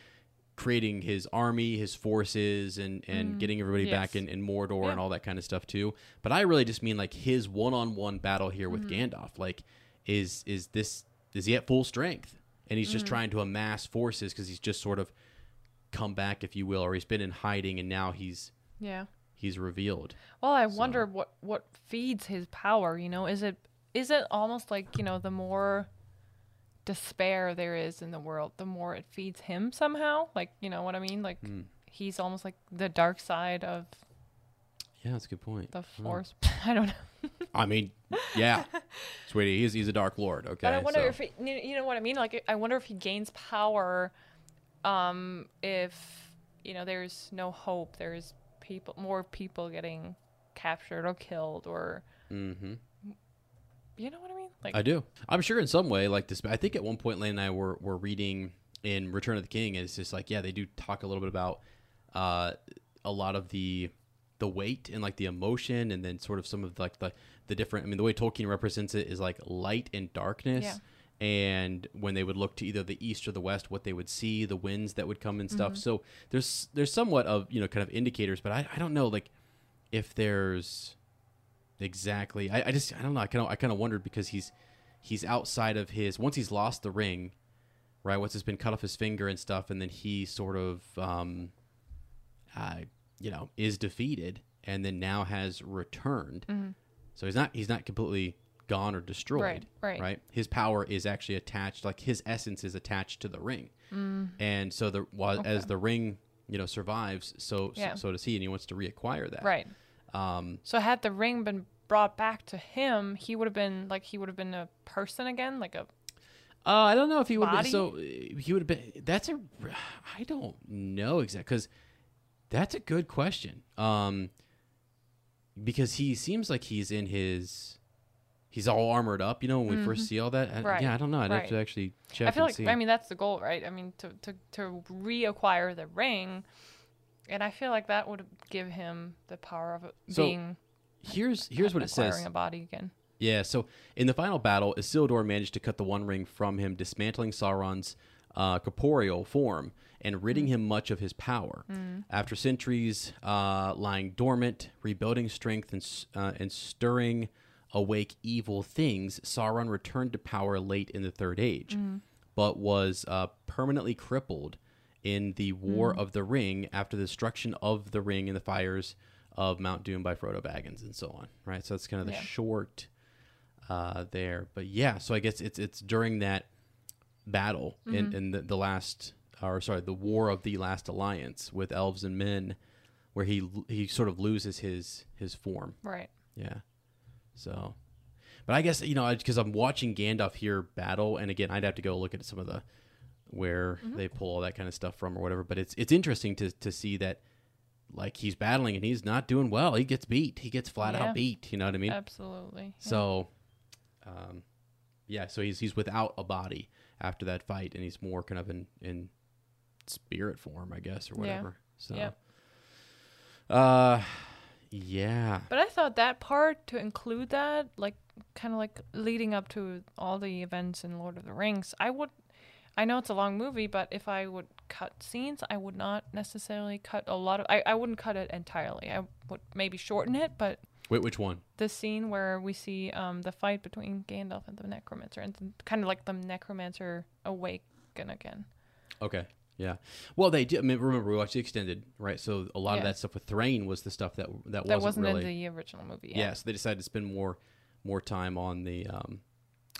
Speaker 2: creating his army, his forces, and and getting everybody back in, in Mordor
Speaker 1: Yeah.
Speaker 2: and all that kind of stuff too. But I really just mean like his one on one battle here with
Speaker 1: Mm-hmm.
Speaker 2: Gandalf. Like, is is this is he at full strength? And he's just
Speaker 1: Mm-hmm.
Speaker 2: trying to amass forces because he's just sort of come back, if you will, or he's been in hiding and now he's
Speaker 1: Yeah.
Speaker 2: he's revealed.
Speaker 1: Well, I wonder what what feeds his power. You know, is it is it almost like you know the more despair there is in the world, the more it feeds him somehow. Like you know what I mean? Like
Speaker 2: Hmm.
Speaker 1: he's almost like the dark side of
Speaker 2: Yeah, that's a good point.
Speaker 1: the force. I don't know.
Speaker 2: I mean, yeah, sweetie, he's he's a dark lord. Okay,
Speaker 1: But I wonder
Speaker 2: so-
Speaker 1: if he, you know- what I mean. Like I wonder if he gains power, um, if you know there's no hope. There's people, more people getting captured or killed, or
Speaker 2: Mhm.
Speaker 1: You know what I mean. Like
Speaker 2: I do. I'm sure in some way, like this. I think at one point, Lane and I were, were reading in Return of the King, and it's just like, yeah, they do talk a little bit about uh, a lot of the the weight and like the emotion, and then sort of some of the, like the the different. I mean, the way Tolkien represents it is like light and darkness.
Speaker 1: Yeah.
Speaker 2: And when they would look to either the east or the west, what they would see, the winds that would come and stuff. So there's there's somewhat of you know kind of indicators, but I, I don't know like if there's exactly I, I just I don't know I kind of I kind of wondered because he's he's outside of his once he's lost the ring right once it's been cut off his finger and stuff and then he sort of um uh you know is defeated and then now has returned so he's not he's not completely gone or destroyed
Speaker 1: Right, right. Right.
Speaker 2: his power is actually attached like his essence is attached to the ring and so the while as the ring you know survives so,
Speaker 1: Yeah.
Speaker 2: so so does he and he wants to reacquire that
Speaker 1: right.
Speaker 2: Um
Speaker 1: So had the ring been brought back to him, he would have been like he would have been a person again, like a
Speaker 2: Uh, I don't know if he would. Be,
Speaker 1: Body?
Speaker 2: so uh, he would have been. That's a. I don't know exactly because that's a good question. Um, because he seems like he's in his. He's all armored up, you know. When we first see all that, I-
Speaker 1: Mm-hmm. Right,
Speaker 2: yeah, I don't know. I'd have to actually check.
Speaker 1: I feel like
Speaker 2: see.
Speaker 1: I mean that's the goal, right? I mean to to to reacquire the ring, and I feel like that would give him the power of
Speaker 2: So,
Speaker 1: being
Speaker 2: here's here's what it
Speaker 1: acquiring
Speaker 2: says.
Speaker 1: a body again.
Speaker 2: Yeah, so in the final battle, Isildur managed to cut the One Ring from him, dismantling Sauron's uh, corporeal form and ridding him much of his power. After centuries uh, lying dormant, rebuilding strength and, uh, and stirring awake evil things, Sauron returned to power late in the Third Age, but was uh, permanently crippled in the War of the Ring after the destruction of the ring in the fires of Mount Doom by Frodo Baggins and so on. Right, so that's kind of the
Speaker 1: Yeah.
Speaker 2: short uh, there. But yeah, so I guess it's it's during that battle in, in the, the last, or sorry, the War of the Last Alliance with elves and men, where he he sort of loses his his form.
Speaker 1: Right.
Speaker 2: Yeah. So, but I guess you know because I'm watching Gandalf here battle, and again, I'd have to go look at some of the where they pull all that kind of stuff from or whatever. But it's it's interesting to to see that like he's battling and he's not doing well. He gets beat. He gets flat
Speaker 1: Yeah.
Speaker 2: out beat. You know what I mean?
Speaker 1: Absolutely. Yeah.
Speaker 2: So, um, yeah. So he's he's without a body after that fight, and he's more kind of in in spirit form, I guess, or
Speaker 1: Yeah.
Speaker 2: whatever. So,
Speaker 1: Yeah.
Speaker 2: uh, yeah.
Speaker 1: But I thought that part to include that, like kind of like leading up to all the events in Lord of the Rings, I would. I know it's a long movie, but if I would cut scenes, I would not necessarily cut a lot of. I, I wouldn't cut it entirely. I would maybe shorten it, but
Speaker 2: Wait, which one?
Speaker 1: the scene where we see um the fight between Gandalf and the Necromancer, and kind of like the Necromancer awaken again.
Speaker 2: Okay. Yeah. Well, they did. I mean, remember we watched the extended, right? So a lot of that stuff with Thrain was the stuff that that,
Speaker 1: That
Speaker 2: wasn't,
Speaker 1: wasn't
Speaker 2: really.
Speaker 1: in the original movie.
Speaker 2: yeah. So they decided to spend more more time on the um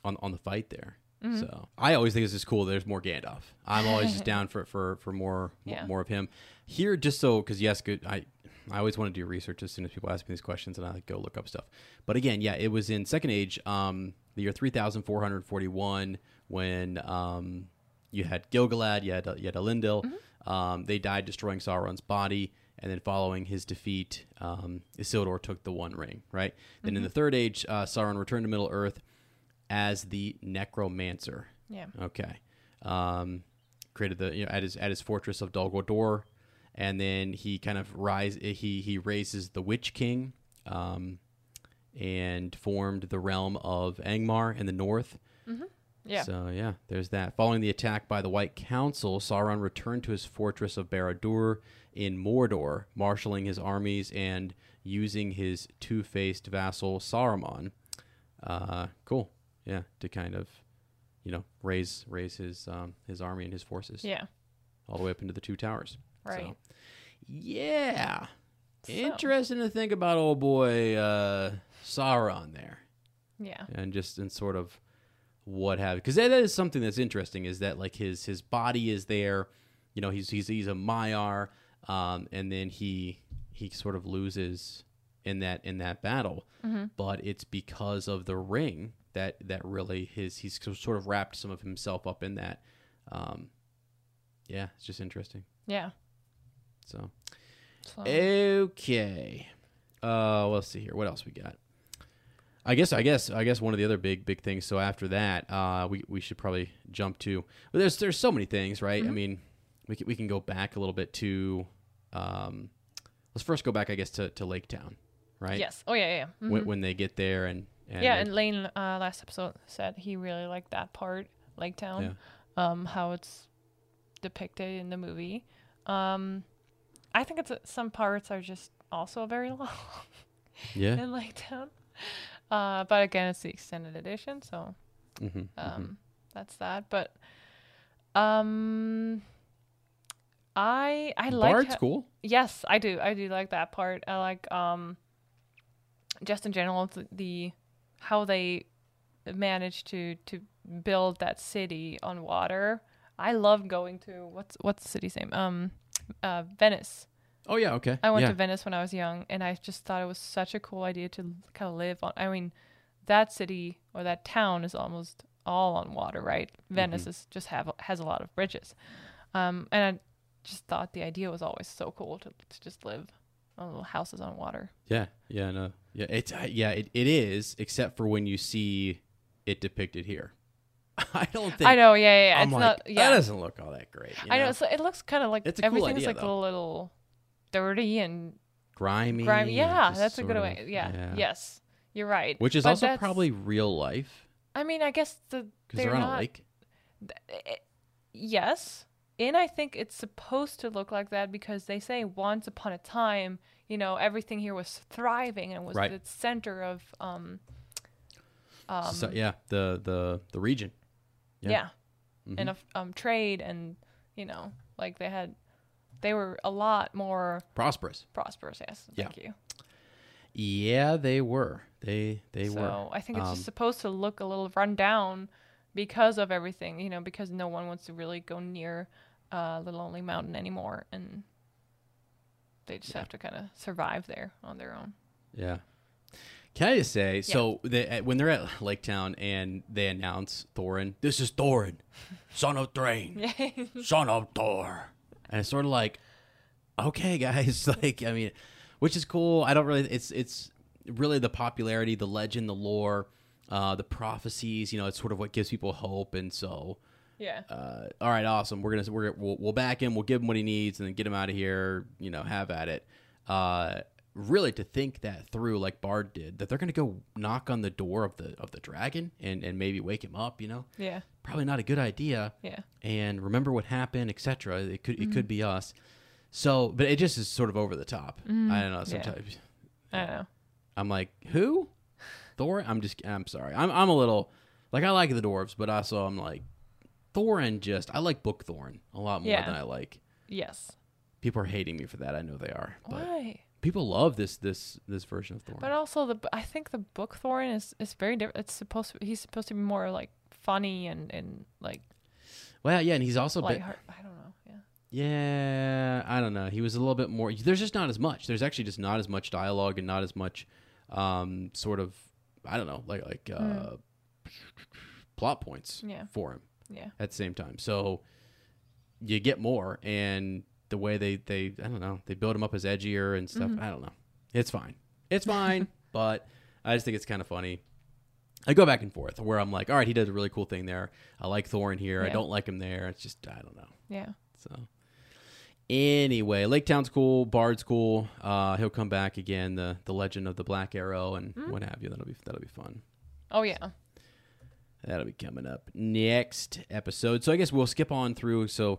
Speaker 2: on on the fight there.
Speaker 1: Mm-hmm.
Speaker 2: So I always think it's just cool. There's more Gandalf. I'm always just down for for for more
Speaker 1: Yeah.
Speaker 2: more of him here. Just so because yes, good. I I always want to do research as soon as people ask me these questions, and I like go look up stuff. But again, yeah, it was in Second Age, um, the year 3441 when um you had Gil-galad, you had you had Elendil.
Speaker 1: Mm-hmm.
Speaker 2: Um, they died destroying Sauron's body, and then following his defeat, um, Isildur took the One Ring. Right. Then
Speaker 1: Mm-hmm.
Speaker 2: in the Third Age, uh, Sauron returned to Middle Earth as the Necromancer.
Speaker 1: Yeah.
Speaker 2: Okay. Um, created the you know at his at his fortress of Dol Guldur, and then he kind of rise he he raises the Witch King, um, and formed the realm of Angmar in the north.
Speaker 1: Yeah.
Speaker 2: So yeah, there's that. Following the attack by the White Council, Sauron returned to his fortress of Barad-dûr in Mordor, marshaling his armies and using his two-faced vassal Saruman. Uh, cool. Yeah, to kind of, you know, raise raise his um, his army and his forces
Speaker 1: Yeah.
Speaker 2: all the way up into the two towers.
Speaker 1: Right.
Speaker 2: So, yeah.
Speaker 1: So-
Speaker 2: Interesting to think about old boy uh, Sauron there
Speaker 1: Yeah.
Speaker 2: and just in sort of what have because that is something that's interesting is that like his his body is there you know he's he's he's a Maiar um, and then he he sort of loses in that in that battle but it's because of the ring that that really his he's sort of wrapped some of himself up in that um, yeah it's just interesting
Speaker 1: Yeah.
Speaker 2: so
Speaker 1: So,
Speaker 2: Okay. Uh, let's see here. What else we got? I guess, I guess, I guess one of the other big, big things. So after that, uh, we we should probably jump to. But there's there's so many things, right? I mean, we can, we can go back a little bit to. Um, let's first go back, I guess, to, to Lake Town, right?
Speaker 1: yes. Oh yeah, yeah. yeah.
Speaker 2: When, when they get there and, and
Speaker 1: yeah, and Lane uh, last episode said he really liked that part, Lake Town, um, how it's depicted in the movie. Um, I think it's some parts are just also very long
Speaker 2: yeah,
Speaker 1: in Lake Town. Uh, but again, it's the extended edition, so
Speaker 2: hmm
Speaker 1: um, that's that. But um, I I like
Speaker 2: Bard's
Speaker 1: ho-
Speaker 2: cool.
Speaker 1: Yes, I do. I do like that part. I like um just in general the, the how they managed to to build that city on water. I love going to what's what's the city's name? Um uh Venice.
Speaker 2: Oh yeah, okay.
Speaker 1: I went
Speaker 2: yeah.
Speaker 1: to Venice when I was young and I just thought it was such a cool idea to kind of live on I mean that city or that town is almost all on water, right? Venice
Speaker 2: Mm-hmm.
Speaker 1: is just have has a lot of bridges. Um and I just thought the idea was always so cool to, to just live on little houses on water.
Speaker 2: Yeah, yeah, no, yeah. It's uh, yeah, it, it is, except for when you see it depicted here. I don't think
Speaker 1: I know, yeah, yeah. yeah.
Speaker 2: I'm
Speaker 1: it's
Speaker 2: like,
Speaker 1: not, yeah.
Speaker 2: that doesn't look all that great. you
Speaker 1: I know. So it looks kind of like
Speaker 2: It's a cool
Speaker 1: everything's
Speaker 2: idea,
Speaker 1: like
Speaker 2: though.
Speaker 1: a little dirty and
Speaker 2: grimy.
Speaker 1: grimy. Yeah, that's a good
Speaker 2: sort
Speaker 1: way.
Speaker 2: of-
Speaker 1: Yeah, yes, you're right.
Speaker 2: Which is
Speaker 1: But
Speaker 2: also probably real life
Speaker 1: I mean, I guess the
Speaker 2: because they're, on
Speaker 1: not,
Speaker 2: a lake.
Speaker 1: it- yes and i think it's supposed to look like that because they say once upon a time you know everything here was thriving and was
Speaker 2: Right.
Speaker 1: the center of um um,
Speaker 2: so, yeah, the the the region.
Speaker 1: yeah,
Speaker 2: Yeah.
Speaker 1: and of um, trade and you know like they had they were a lot more
Speaker 2: Prosperous.
Speaker 1: prosperous. Yes,
Speaker 2: Yeah.
Speaker 1: thank you.
Speaker 2: Yeah, they were. They they
Speaker 1: so
Speaker 2: were.
Speaker 1: So I think it's
Speaker 2: Um,
Speaker 1: just supposed to look a little run down because of everything, you know, because no one wants to really go near uh, the Lonely Mountain anymore, and they just have to kind of survive there on their own.
Speaker 2: Yeah. Can I just say, so they, when they're at Lake Town and they announce Thorin, this is Thorin, son of Thrain, son of Thor. And it's sort of like, okay, guys, like, I mean, which is cool. I don't really, it's, it's really the popularity, the legend, the lore, uh, the prophecies, you know, it's sort of what gives people hope. And so,
Speaker 1: Yeah.
Speaker 2: uh, all right, awesome. We're gonna we're we'll, we'll back him. We'll give him what he needs, and then get him out of here. You know, have at it. Uh, really, to think that through, like Bard did, that they're gonna go knock on the door of the of the dragon and and maybe wake him up. You know,
Speaker 1: yeah.
Speaker 2: probably not a good idea.
Speaker 1: Yeah.
Speaker 2: And remember what happened, etc. It could it
Speaker 1: Mm-hmm.
Speaker 2: could be us. So, but it just is sort of over the top. I don't know.
Speaker 1: Mm-hmm. Yeah.
Speaker 2: Sometimes
Speaker 1: I don't know.
Speaker 2: I'm like, who? Thor? I'm just, I'm sorry. I'm, I'm a little, like, I like the dwarves, but also I'm like, Thorin just, I like Book Thorin a lot more
Speaker 1: Yeah.
Speaker 2: than I like.
Speaker 1: Yes.
Speaker 2: People are hating me for that. I know they are. But
Speaker 1: Why?
Speaker 2: people love this, this, this version of Thorin.
Speaker 1: But also the I think the book Thorin is is very different. It's supposed to he's supposed to be more like funny and and like
Speaker 2: well, yeah, and he's also, been,
Speaker 1: I don't know. Yeah.
Speaker 2: yeah, I don't know. He was a little bit more, there's just not as much. There's actually just not as much dialogue and not as much, um, sort of, I don't know, like, like, uh, plot points.
Speaker 1: Yeah.
Speaker 2: for him.
Speaker 1: Yeah.
Speaker 2: at the same time. So you get more, and the way they they I don't know they build him up as edgier and stuff.
Speaker 1: Mm-hmm.
Speaker 2: I don't know. It's fine. It's fine, but I just think it's kind of funny. I go back and forth where I'm like, all right, he does a really cool thing there. I like Thorin here. I don't like him there. It's just I don't know.
Speaker 1: Yeah.
Speaker 2: So anyway, Lake Town's cool. Bard's cool. Uh, he'll come back again. The the Legend of the Black Arrow and
Speaker 1: Mm-hmm.
Speaker 2: what have you. That'll be that'll be fun.
Speaker 1: Oh yeah.
Speaker 2: That'll be coming up next episode. So I guess we'll skip on through. So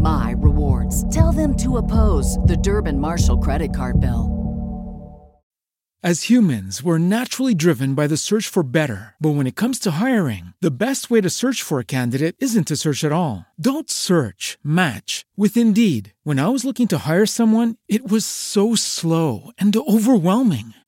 Speaker 3: my rewards. Tell them to oppose the Durbin Marshall credit card bill.
Speaker 4: As humans, we're naturally driven by the search for better. But when it comes to hiring, the best way to search for a candidate isn't to search at all. Don't search, match with Indeed. When I was looking to hire someone, it was so slow and overwhelming.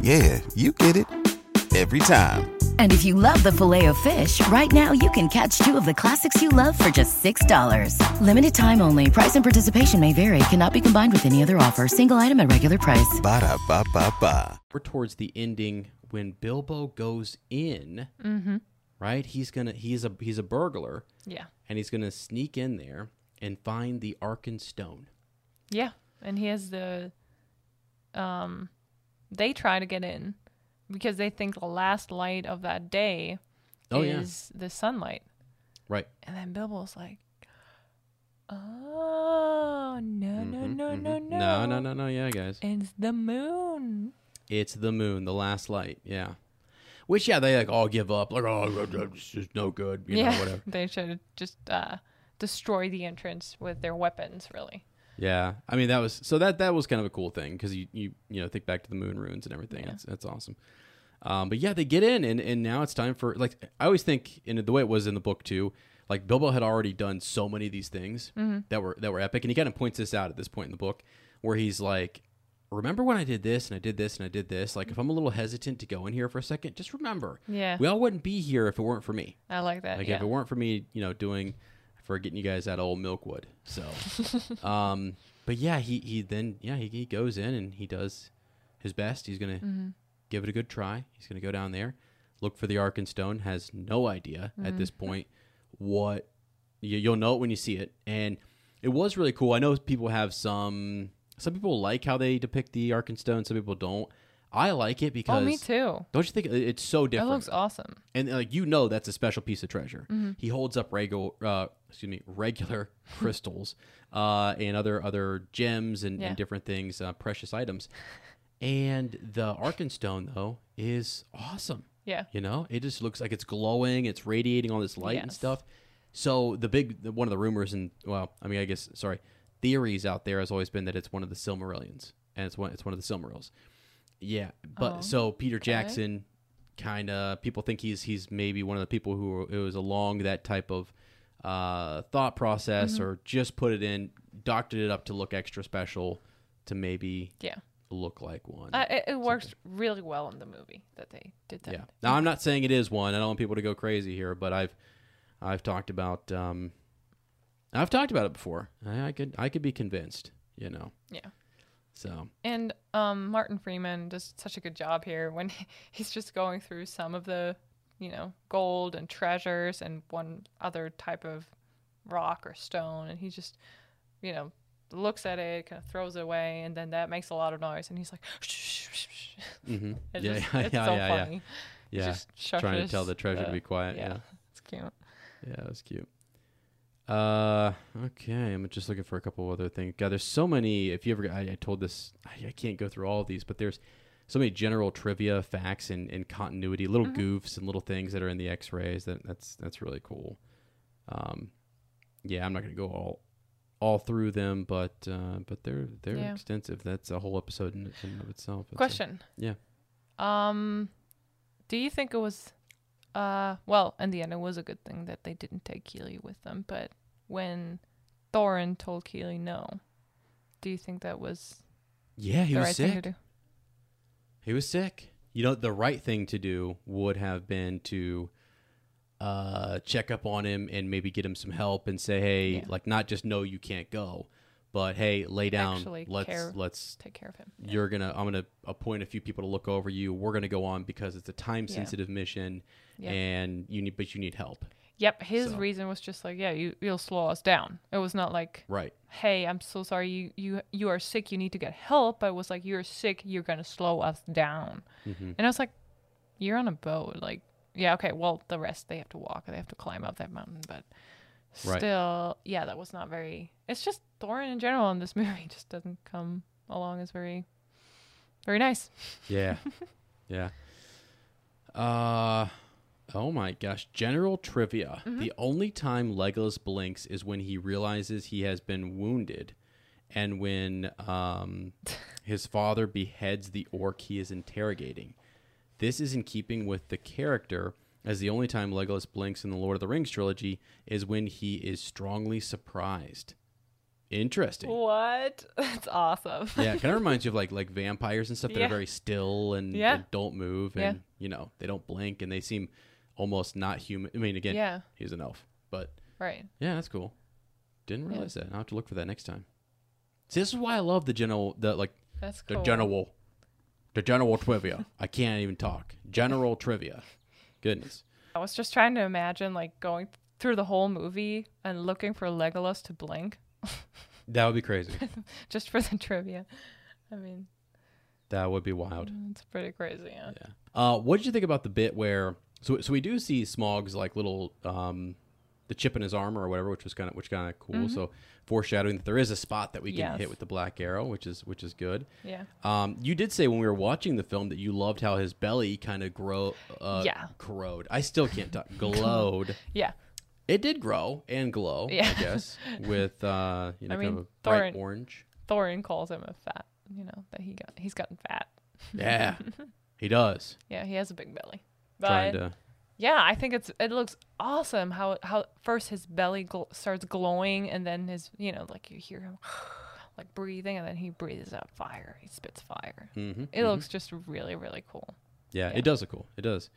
Speaker 5: Yeah, you get it. Every time.
Speaker 6: And if you love the filet of fish, right now you can catch two of the classics you love for just $6. Limited time only. Price and participation may vary. Cannot be combined with any other offer. Single item at regular price.
Speaker 5: Ba-da-ba-ba-ba.
Speaker 2: We're towards the ending when Bilbo goes in. Mm-hmm. Right? He's gonna. He's a. He's a burglar,
Speaker 1: Yeah.
Speaker 2: and he's gonna sneak in there and find the Arkenstone.
Speaker 1: Yeah. And he has the um they try to get in because they think the last light of that day
Speaker 2: Oh, yeah.
Speaker 1: is the sunlight.
Speaker 2: Right.
Speaker 1: And then Bilbo's like, Oh no no
Speaker 2: Mhm,
Speaker 1: no no
Speaker 2: mhm.
Speaker 1: no
Speaker 2: No, no, no, no. Yeah, guys.
Speaker 1: It's the moon.
Speaker 2: It's the moon, the last light. Yeah. Which yeah, they like all give up. Like oh, it's just no good. You
Speaker 1: yeah.
Speaker 2: know, whatever.
Speaker 1: they should just uh destroy the entrance with their weapons. Really.
Speaker 2: Yeah, I mean that was so that that was kind of a cool thing because you you you know think back to the moon ruins and everything.
Speaker 1: Yeah.
Speaker 2: That's that's awesome. Um, but yeah, they get in and and now it's time for like I always think in the way it was in the book too. Like Bilbo had already done so many of these things that were that were epic, and he kind of points this out at this point in the book where he's like, "Remember when I did this and I did this and I did this? Like if I'm a little hesitant to go in here for a second, just remember,
Speaker 1: Yeah.
Speaker 2: we all wouldn't be here if it weren't for me.
Speaker 1: I like that.
Speaker 2: Like
Speaker 1: yeah.
Speaker 2: if it weren't for me, you know, doing for getting you guys out of old Mirkwood. So, um, but yeah, he he then yeah he, he goes in and he does his best. He's gonna
Speaker 1: Mm-hmm.
Speaker 2: give it a good try. He's gonna go down there, look for the Arkenstone. Has no idea at this
Speaker 1: Mm-hmm.
Speaker 2: point what you, you'll know it when you see it. And it was really cool. I know people have some some people like how they depict the Arkenstone. Some people don't. I like it because
Speaker 1: oh, me too.
Speaker 2: Don't you think it's so different?
Speaker 1: looks awesome.
Speaker 2: and like you know that's a special piece of treasure.
Speaker 1: Mm-hmm.
Speaker 2: He holds up regular, uh, excuse me, regular crystals uh, and other other gems and,
Speaker 1: Yeah.
Speaker 2: and different things, uh, precious items. And the Arkenstone though is awesome.
Speaker 1: Yeah.
Speaker 2: You know, it just looks like it's glowing, it's radiating all this light and stuff. So the big one of the rumors and well, I mean, I guess sorry, theories out there has always been that it's one of the Silmarillions and it's one it's one of the Silmarils. Yeah, but
Speaker 1: Oh,
Speaker 2: so Peter Jackson kind of people think he's he's maybe one of the people who it was along that type of uh, thought process
Speaker 1: Mm-hmm.
Speaker 2: or just put it in, doctored it up to look extra special to maybe
Speaker 1: Yeah.
Speaker 2: look like one.
Speaker 1: Uh, it, it works really well in the movie that they did that.
Speaker 2: Yeah. Now I'm not saying it is one. I don't want people to go crazy here, but I've I've talked about um I've talked about it before. I, I could I could be convinced, you know.
Speaker 1: Yeah.
Speaker 2: So
Speaker 1: And um, Martin Freeman does such a good job here when he's just going through some of the, you know, gold and treasures and one other type of rock or stone, and he just, you know, looks at it, kind of throws it away, and then that makes a lot of noise, and he's like,
Speaker 2: mhm.
Speaker 1: It's
Speaker 2: yeah,
Speaker 1: just,
Speaker 2: yeah,
Speaker 1: it's
Speaker 2: yeah,
Speaker 1: so
Speaker 2: yeah, yeah.
Speaker 1: funny.
Speaker 2: Yeah.
Speaker 1: just
Speaker 2: Trying to tell the treasure to be quiet. Yeah.
Speaker 1: it's cute.
Speaker 2: Yeah, that was cute. Uh, okay. I'm just looking for a couple other things. God, there's so many. If you ever, I, I told this, I, I can't go through all of these, but there's so many general trivia, facts, and, and continuity, little goofs and little things that are in the X-rays. That that's that's really cool. Um, yeah, I'm not gonna go all all through them, but uh, but they're they're
Speaker 1: Yeah.
Speaker 2: extensive. That's a whole episode in, in of itself. It's a-
Speaker 1: Question.
Speaker 2: yeah.
Speaker 1: Um, do you think it was, uh, well, in the end, it was a good thing that they didn't take Kili with them. But when Thorin told Kili no, do you think that was
Speaker 2: Yeah, he was
Speaker 1: right
Speaker 2: sick.
Speaker 1: thing to do?
Speaker 2: He was sick. You know, the right thing to do would have been to uh, check up on him and maybe get him some help and say, hey,
Speaker 1: Yeah.
Speaker 2: like not just no, you can't go, but hey, lay down.
Speaker 1: Actually
Speaker 2: let's
Speaker 1: care.
Speaker 2: let's.
Speaker 1: Take care of him. Yeah.
Speaker 2: You're gonna. I'm gonna appoint a few people to look over you. We're gonna go on because it's a time sensitive mission,
Speaker 1: Yeah.
Speaker 2: and you need, but you need help.
Speaker 1: Yep. His
Speaker 2: So-
Speaker 1: reason was just like, yeah, you you'll slow us down. It was not like,
Speaker 2: Right.
Speaker 1: hey, I'm so sorry, you you you are sick, you need to get help. But it was like, you're sick, you're gonna slow us down.
Speaker 2: Mm-hmm.
Speaker 1: And I was like, you're on a boat, like. Yeah, okay. Well, the rest they have to walk. They have to climb up that mountain, but
Speaker 2: Right.
Speaker 1: still, yeah, that was not very. It's just Thorin in general in this movie just doesn't come along as very, very nice.
Speaker 2: Yeah. yeah. Uh oh my gosh. General trivia.
Speaker 1: Mm-hmm.
Speaker 2: The only time Legolas blinks is when he realizes he has been wounded and when um his father beheads the orc he is interrogating. This is in keeping with the character as the only time Legolas blinks in the Lord of the Rings trilogy is when he is strongly surprised. Interesting.
Speaker 1: What? That's awesome.
Speaker 2: Yeah, kind of reminds you of like like vampires and stuff that
Speaker 1: Yeah.
Speaker 2: are very still and,
Speaker 1: Yeah.
Speaker 2: and don't move and
Speaker 1: Yeah.
Speaker 2: you know they don't blink and they seem almost not human. I mean, again,
Speaker 1: Yeah.
Speaker 2: he's an elf, but
Speaker 1: Right.
Speaker 2: yeah, that's cool. Didn't realize that. I'll have to look for that next time. See, this is why I love the general, the like
Speaker 1: That's cool.
Speaker 2: the general, the general trivia. I can't even talk. General trivia. Goodness.
Speaker 1: I was just trying to imagine like going through the whole movie and looking for Legolas to blink
Speaker 2: That would be crazy.
Speaker 1: just for the trivia. I mean,
Speaker 2: that would be wild.
Speaker 1: it's pretty crazy. Yeah.
Speaker 2: Yeah. Uh, what did you think about the bit where? So, so we do see Smaug's like little um, the chip in his armor or whatever, which was kind of which kind of cool. So foreshadowing that there is a spot that we can
Speaker 1: Mm-hmm. Yes.
Speaker 2: hit with the black arrow, which is which is good.
Speaker 1: Yeah.
Speaker 2: Um, you did say when we were watching the film that you loved how his belly kind of grow, uh,
Speaker 1: Yeah.
Speaker 2: corrode. I still can't talk. Glowed
Speaker 1: Yeah.
Speaker 2: It did grow and glow,
Speaker 1: Yeah.
Speaker 2: I guess, with uh, you know,
Speaker 1: I
Speaker 2: kind
Speaker 1: mean,
Speaker 2: of a bright orange.
Speaker 1: Thorin calls him a fat. You know that he got he's gotten fat.
Speaker 2: Yeah, he does.
Speaker 1: Yeah, he has a big belly. But
Speaker 2: Trying to.
Speaker 1: Yeah, I think it's it looks awesome how how first his belly gl- starts glowing and then his you know like you hear him like breathing and then he breathes out fire. He spits fire.
Speaker 2: hmm
Speaker 1: It looks just really really cool.
Speaker 2: Yeah,
Speaker 1: Yeah.
Speaker 2: it does look cool. It does.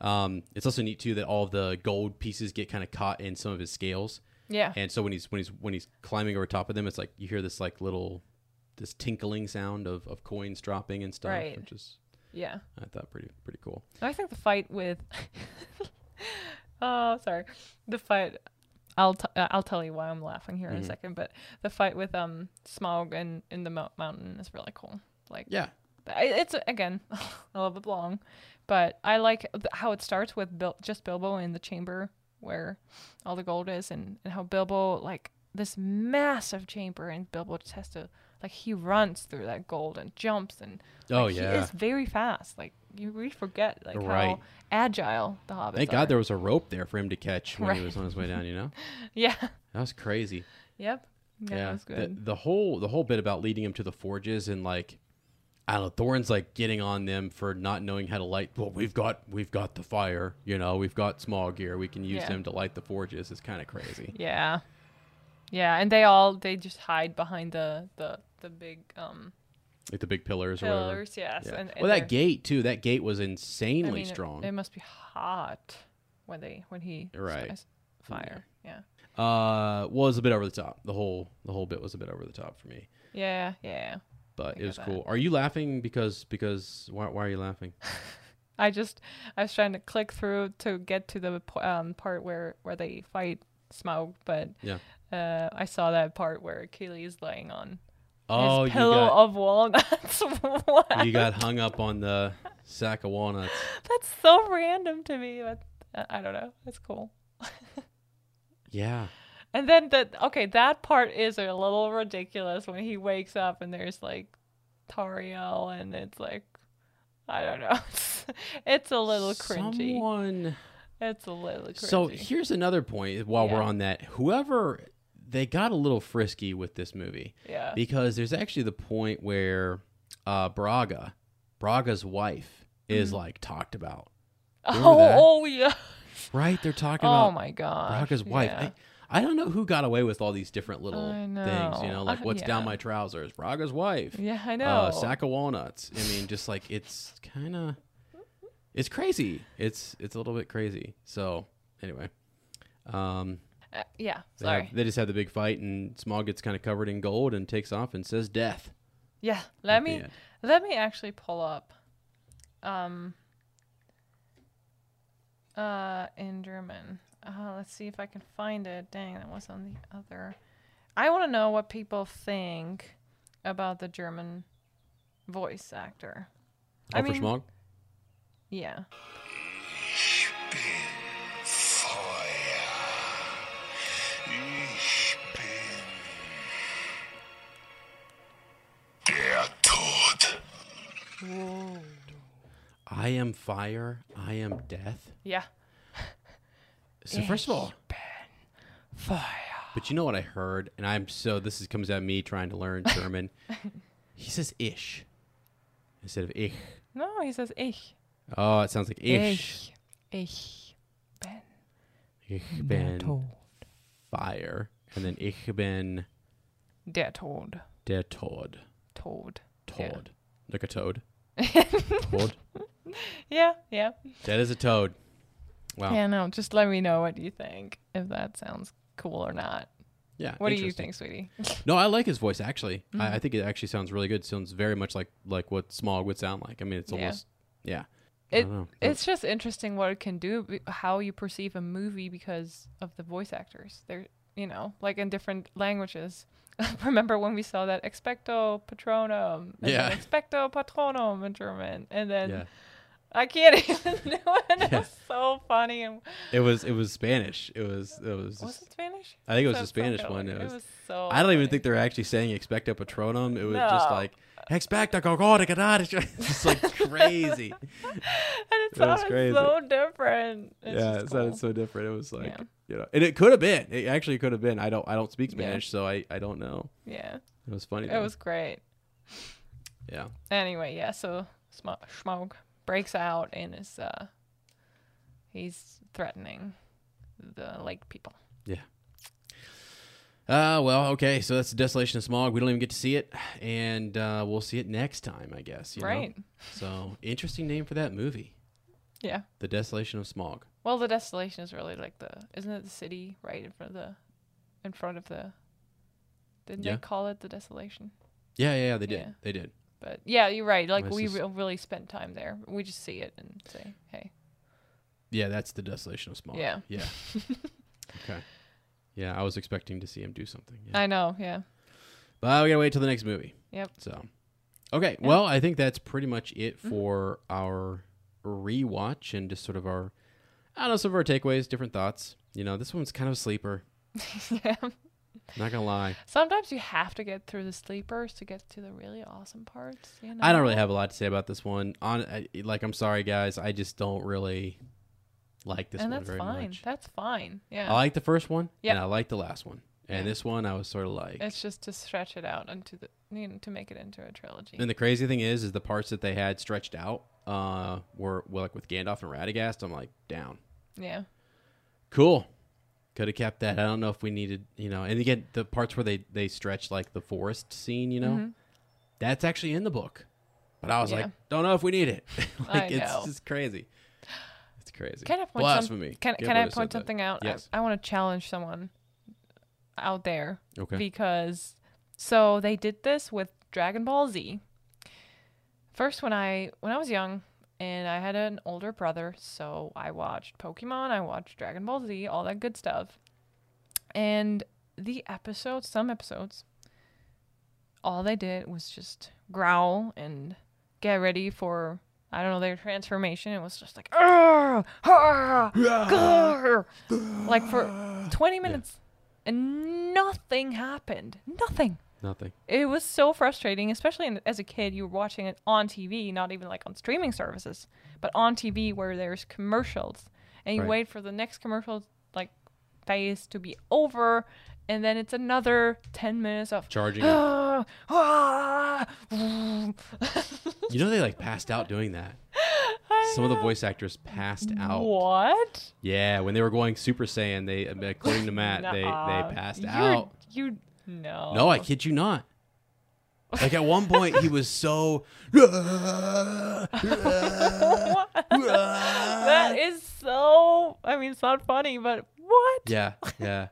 Speaker 2: Um, it's also neat too that all of the gold pieces get kind of caught in some of his scales,
Speaker 1: Yeah.
Speaker 2: and so when he's when he's when he's climbing over top of them, it's like you hear this like little this tinkling sound of, of coins dropping and stuff,
Speaker 1: Right.
Speaker 2: which is
Speaker 1: yeah.
Speaker 2: I thought pretty pretty cool.
Speaker 1: I think the fight with Oh, sorry. The fight I'll t- uh, I'll tell you why I'm laughing here in a second, but the fight with um Smaug in in the mo- mountain is really cool. Like
Speaker 2: Yeah,
Speaker 1: it's again a little bit long, but I like how it starts with Bil- just Bilbo in the chamber where all the gold is, and, and how Bilbo like this massive chamber, and Bilbo just has to like he runs through that gold and jumps and
Speaker 2: Oh,
Speaker 1: like,
Speaker 2: yeah.
Speaker 1: he is very fast. Like you really forget like
Speaker 2: Right.
Speaker 1: how agile the hobbits.
Speaker 2: thank
Speaker 1: are.
Speaker 2: God there was a rope there for him to catch when he was on his way down. You know,
Speaker 1: Yeah.
Speaker 2: that was crazy.
Speaker 1: Yep. Yeah, that was good.
Speaker 2: the whole the whole bit about leading him to the forges and like I don't know, Thorin's like getting on them for not knowing how to light. Well, we've got we've got the fire, you know, we've got small gear. We can use
Speaker 1: Yeah.
Speaker 2: them to light the forges. It's kind of crazy.
Speaker 1: Yeah. Yeah, and they all they just hide behind the the the big um
Speaker 2: Like the big pillars or whatever.
Speaker 1: pillars. Yes.
Speaker 2: Yeah.
Speaker 1: And, and
Speaker 2: well, that gate too. That gate was
Speaker 1: I
Speaker 2: insanely
Speaker 1: mean,
Speaker 2: strong.
Speaker 1: It, must be hot when they when he
Speaker 2: Right.
Speaker 1: fire. Yeah.
Speaker 2: uh, was a bit over the top. The whole the whole bit was a bit over the top for me,
Speaker 1: Yeah. Yeah.
Speaker 2: but
Speaker 1: I
Speaker 2: it was cool. Are you laughing because because why why are you laughing?
Speaker 1: I just I was trying to click through to get to the um, part where where they fight Smaug, but
Speaker 2: Yeah.
Speaker 1: uh, I saw that part where Kili is laying on
Speaker 2: Oh,
Speaker 1: his pillow
Speaker 2: got
Speaker 1: of walnuts. what?
Speaker 2: you got hung up on the sack of walnuts.
Speaker 1: That's so random to me. But uh, I don't know. That's cool.
Speaker 2: Yeah.
Speaker 1: And then that okay, that part is a little ridiculous when he wakes up and there's like Tauriel and it's like I don't know. It's, it's a little cringy.
Speaker 2: Someone.
Speaker 1: It's a little cringy.
Speaker 2: So here's another point. While we're on that, whoever they got a little frisky with this movie
Speaker 1: yeah.
Speaker 2: because there's actually the point where uh, Braga, Braga's wife, is like talked about. Remember
Speaker 1: Oh, oh yeah.
Speaker 2: Right? They're talking
Speaker 1: Oh
Speaker 2: about
Speaker 1: my god.
Speaker 2: Braga's wife.
Speaker 1: Yeah.
Speaker 2: I, I don't know who got away with all these different little things. You
Speaker 1: know.
Speaker 2: like
Speaker 1: Uh,
Speaker 2: what's down my trousers? Braga's wife.
Speaker 1: yeah, I know.
Speaker 2: Uh, sack of walnuts. I mean, just like it's kind of, it's crazy. It's it's a little bit crazy. So anyway, um,
Speaker 1: Uh, yeah.
Speaker 2: they, have-
Speaker 1: Sorry.
Speaker 2: they just have the big fight, and Smaug gets kind of covered in gold and takes off and says death.
Speaker 1: Yeah. Let me let me actually pull up um uh in German. Uh let's see if I can find it. Dang, that was on the other. I want to know what people think about the German voice actor.
Speaker 2: Oh,
Speaker 1: I mean-
Speaker 2: Smaug?
Speaker 1: Yeah.
Speaker 2: I am fire. I am death.
Speaker 1: Yeah.
Speaker 2: So first of all,
Speaker 1: Fire.
Speaker 2: but you know what I heard, and I'm so this is comes at me trying to learn German. he says ish instead of ich.
Speaker 1: No, he says ich.
Speaker 2: Oh, it sounds like ish.
Speaker 1: Ich. Ich bin
Speaker 2: Ich bin fire, and then ich bin
Speaker 1: der Tod.
Speaker 2: der Tod.
Speaker 1: Tod.
Speaker 2: Toad. Like a toad. Toad.
Speaker 1: Yeah, yeah.
Speaker 2: Dead as a toad. Wow.
Speaker 1: Yeah, no, just let me know what you think, if that sounds cool or not.
Speaker 2: Yeah.
Speaker 1: What do you think, sweetie?
Speaker 2: No, I like his voice actually. I,
Speaker 1: Mm-hmm.
Speaker 2: I think it actually sounds really good. Sounds very much like like what Smaug would sound like. I mean, it's almost yeah. I
Speaker 1: It, it's just interesting what it can do, how you perceive a movie because of the voice actors. They're, you know, like in different languages. Remember when we saw that expecto patronum, and
Speaker 2: Yeah.
Speaker 1: expecto patronum in German, and then
Speaker 2: yeah.
Speaker 1: I can't even do it. It was so funny. And
Speaker 2: It was it was Spanish. It was it was.
Speaker 1: was
Speaker 2: Just,
Speaker 1: it Spanish?
Speaker 2: I think it was the Spanish
Speaker 1: funny.
Speaker 2: one. It was,
Speaker 1: so.
Speaker 2: I don't even think they're actually saying expecto patronum. It was just
Speaker 1: No.
Speaker 2: Like expecto cogoricadad. It's just like crazy.
Speaker 1: And it
Speaker 2: it was
Speaker 1: sounded
Speaker 2: crazy.
Speaker 1: so different. It's
Speaker 2: yeah,
Speaker 1: just
Speaker 2: it sounded
Speaker 1: cool.
Speaker 2: so different. It was like
Speaker 1: Yeah.
Speaker 2: you know, and it could have been. It actually could have been. I don't I don't speak
Speaker 1: Yeah.
Speaker 2: Spanish, so I I don't know.
Speaker 1: Yeah,
Speaker 2: It was funny.
Speaker 1: it
Speaker 2: though.
Speaker 1: was great.
Speaker 2: yeah.
Speaker 1: Anyway, yeah. So Sm- Schmog breaks out and is uh, he's threatening the lake people.
Speaker 2: Uh, well, okay. So that's the Desolation of Smaug. We don't even get to see it, and uh, we'll see it next time, I guess. you know?
Speaker 1: right.
Speaker 2: So interesting name for that movie,
Speaker 1: Yeah.
Speaker 2: The Desolation of Smaug.
Speaker 1: Well, the desolation is really like the isn't it the city right in front of the in front of the didn't
Speaker 2: Yeah.
Speaker 1: they call it the desolation?
Speaker 2: Yeah, yeah, yeah. They did.
Speaker 1: Yeah.
Speaker 2: They did.
Speaker 1: But yeah, you're right. Like we re- really spent time there. We just see it and say, "Hey,
Speaker 2: Yeah, that's the Desolation of Smaug.
Speaker 1: Yeah.
Speaker 2: Yeah. okay. Yeah, I was expecting to see him do something. Yeah.
Speaker 1: I know, yeah,
Speaker 2: But we gotta wait till the next movie.
Speaker 1: yep,
Speaker 2: So, okay. Well, I think that's pretty much it
Speaker 1: Mm-hmm.
Speaker 2: for our rewatch and just sort of our, I don't know, some of our takeaways, different thoughts. You know, this one's kind of a sleeper.
Speaker 1: yeah."
Speaker 2: Not gonna lie.
Speaker 1: Sometimes you have to get through the sleepers to get to the really awesome parts. You know,
Speaker 2: I don't really have a lot to say about this one. On I, like, I'm sorry, guys. I just don't really like this
Speaker 1: and
Speaker 2: one
Speaker 1: that's
Speaker 2: very
Speaker 1: fine.
Speaker 2: much.
Speaker 1: That's fine. Yeah,
Speaker 2: I like the first one,
Speaker 1: Yeah.
Speaker 2: and I like the last one. And
Speaker 1: Yeah.
Speaker 2: this one, I was sort of like.
Speaker 1: it's just to stretch it out into the you know, to make it into a trilogy.
Speaker 2: And the crazy thing is, is the parts that they had stretched out uh, were well, like with Gandalf and Radagast. I'm like, down.
Speaker 1: yeah,
Speaker 2: Cool. Could have kept that. I don't know if we needed, you know. And again, the parts where they they stretch like the forest scene, you know,
Speaker 1: Mhm.
Speaker 2: that's actually in the book. But I was
Speaker 1: Yeah.
Speaker 2: like, don't know if we need it. like
Speaker 1: I
Speaker 2: it's
Speaker 1: know.
Speaker 2: just crazy. It's crazy.
Speaker 1: Can I point
Speaker 2: Blasphemy.
Speaker 1: Some, can
Speaker 2: Can't
Speaker 1: can I
Speaker 2: believe said
Speaker 1: point
Speaker 2: that.
Speaker 1: something out?
Speaker 2: Yes.
Speaker 1: I, I want to challenge someone out there
Speaker 2: Okay.
Speaker 1: because so they did this with Dragon Ball Z. First, when I when I was young and I had an older brother, so I watched Pokemon, I watched Dragon Ball Z, all that good stuff, and the episodes, some episodes, all they did was just growl and get ready for I don't know their transformation. It was just like "Arr! Arr! Grr!" like for 20 minutes and nothing happened. Nothing.
Speaker 2: Nothing.
Speaker 1: It was so frustrating, especially in, as a kid. You were watching it on TV, not even like on streaming services, but on TV where there's commercials, and you
Speaker 2: Right.
Speaker 1: wait for the next commercial like phase to be over, and then it's another ten minutes of
Speaker 2: Charging.
Speaker 1: Ah, ah,
Speaker 2: you know they like passed out doing that. Some of the voice actors passed out.
Speaker 1: What?
Speaker 2: Yeah, when they were going Super Saiyan, they according to Matt, they they passed
Speaker 1: You're-
Speaker 2: out.
Speaker 1: You no.
Speaker 2: No, I kid you not. Like at one point, he was so.
Speaker 1: that is so. I mean, it's not funny, but what?
Speaker 2: Yeah, yeah.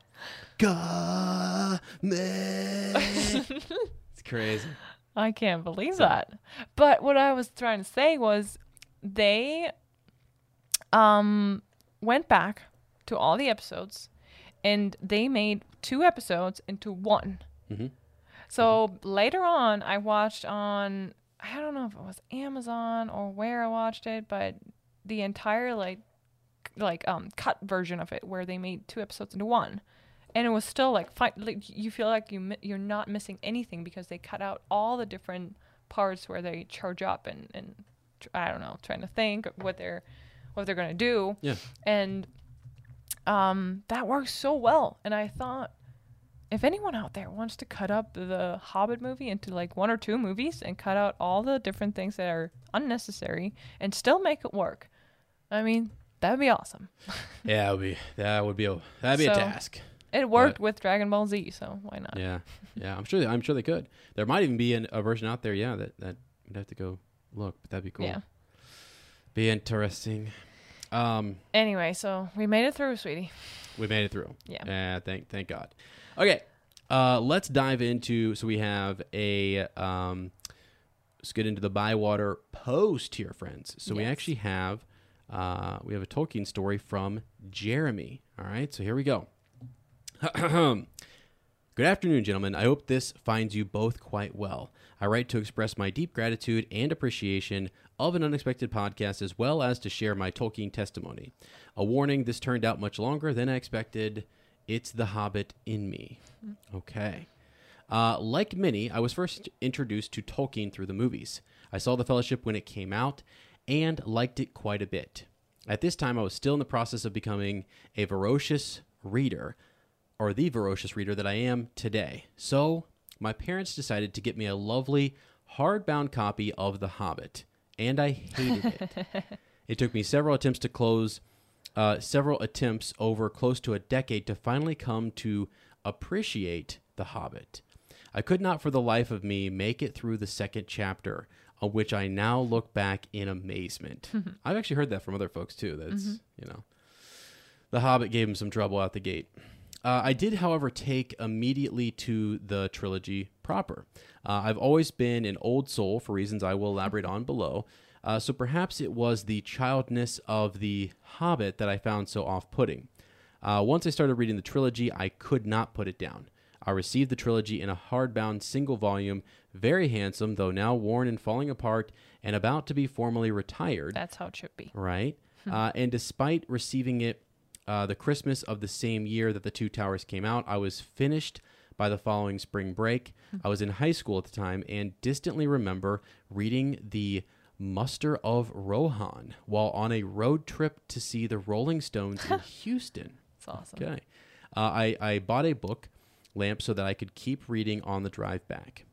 Speaker 2: It's crazy.
Speaker 1: I can't believe that. But what I was trying to say was they um went back to all the episodes and they made two episodes into one.
Speaker 2: Mhm.
Speaker 1: So later on I watched on I don't know if it was Amazon or where I watched it, but the entire like like um cut version of it where they made two episodes into one and it was still like, fi- like you feel like you mi- you're not missing anything because they cut out all the different parts where they charge up and and tr- I don't know trying to think what they're what they're gonna do
Speaker 2: Yeah.
Speaker 1: and um that works so well and I thought if anyone out there wants to cut up the Hobbit movie into like one or two movies and cut out all the different things that are unnecessary and still make it work, I mean that would be awesome.
Speaker 2: Yeah, that would be that would be a that'd be a task.
Speaker 1: It worked
Speaker 2: But-
Speaker 1: with Dragon Ball Z, so why not?
Speaker 2: Yeah, yeah. I'm sure. They, I'm sure they could. There might even be an, a version out there. Yeah, that that you'd have to go look, but that'd be cool.
Speaker 1: Yeah.
Speaker 2: Be interesting. Um,
Speaker 1: Anyway, so we made it through, sweetie.
Speaker 2: we made it through.
Speaker 1: Yeah.
Speaker 2: Uh, thank thank God. Okay. Uh, let's dive into. So we have a. Um, let's get into the Bywater post here, friends. So we actually have. Uh, we have a Tolkien story from Jeremy. All right. So here we go. Good afternoon, gentlemen. I hope this finds you both quite well. I write to express my deep gratitude and appreciation of an unexpected podcast as well as to share my Tolkien testimony. A warning this turned out much longer than I expected. It's the Hobbit in me. Okay. Uh, like many, I was first introduced to Tolkien through the movies. I saw The Fellowship when it came out and liked it quite a bit. At this time, I was still in the process of becoming a voracious reader, or the voracious reader that I am today. So, my parents decided to get me a lovely hardbound copy of The Hobbit, and I hated it. it took me several attempts to close, uh, several attempts over close to a decade to finally come to appreciate The Hobbit. I could not for the life of me make it through the second chapter, on which I now look back in amazement. I've actually heard that from other folks too. That's, you know, The Hobbit gave him some trouble out the gate. Uh, I did, however, take immediately to the trilogy proper. Uh, I've always been an old soul for reasons I will elaborate on below. Uh, so perhaps it was the childness of the Hobbit that I found so off putting. Uh, once I started reading the trilogy, I could not put it down. I received the trilogy in a hardbound single volume, very handsome, though now worn and falling apart and about to be formally retired
Speaker 1: That's how it should be.
Speaker 2: right? uh, and despite receiving it uh, the Christmas of the same year that the Two Towers came out, I was finished by the following spring break. I was in high school at the time and distantly remember reading the Muster of Rohan while on a road trip to see the Rolling Stones in Houston.
Speaker 1: That's awesome.
Speaker 2: Okay. Uh, I, I bought a book lamp so that I could keep reading on the drive back.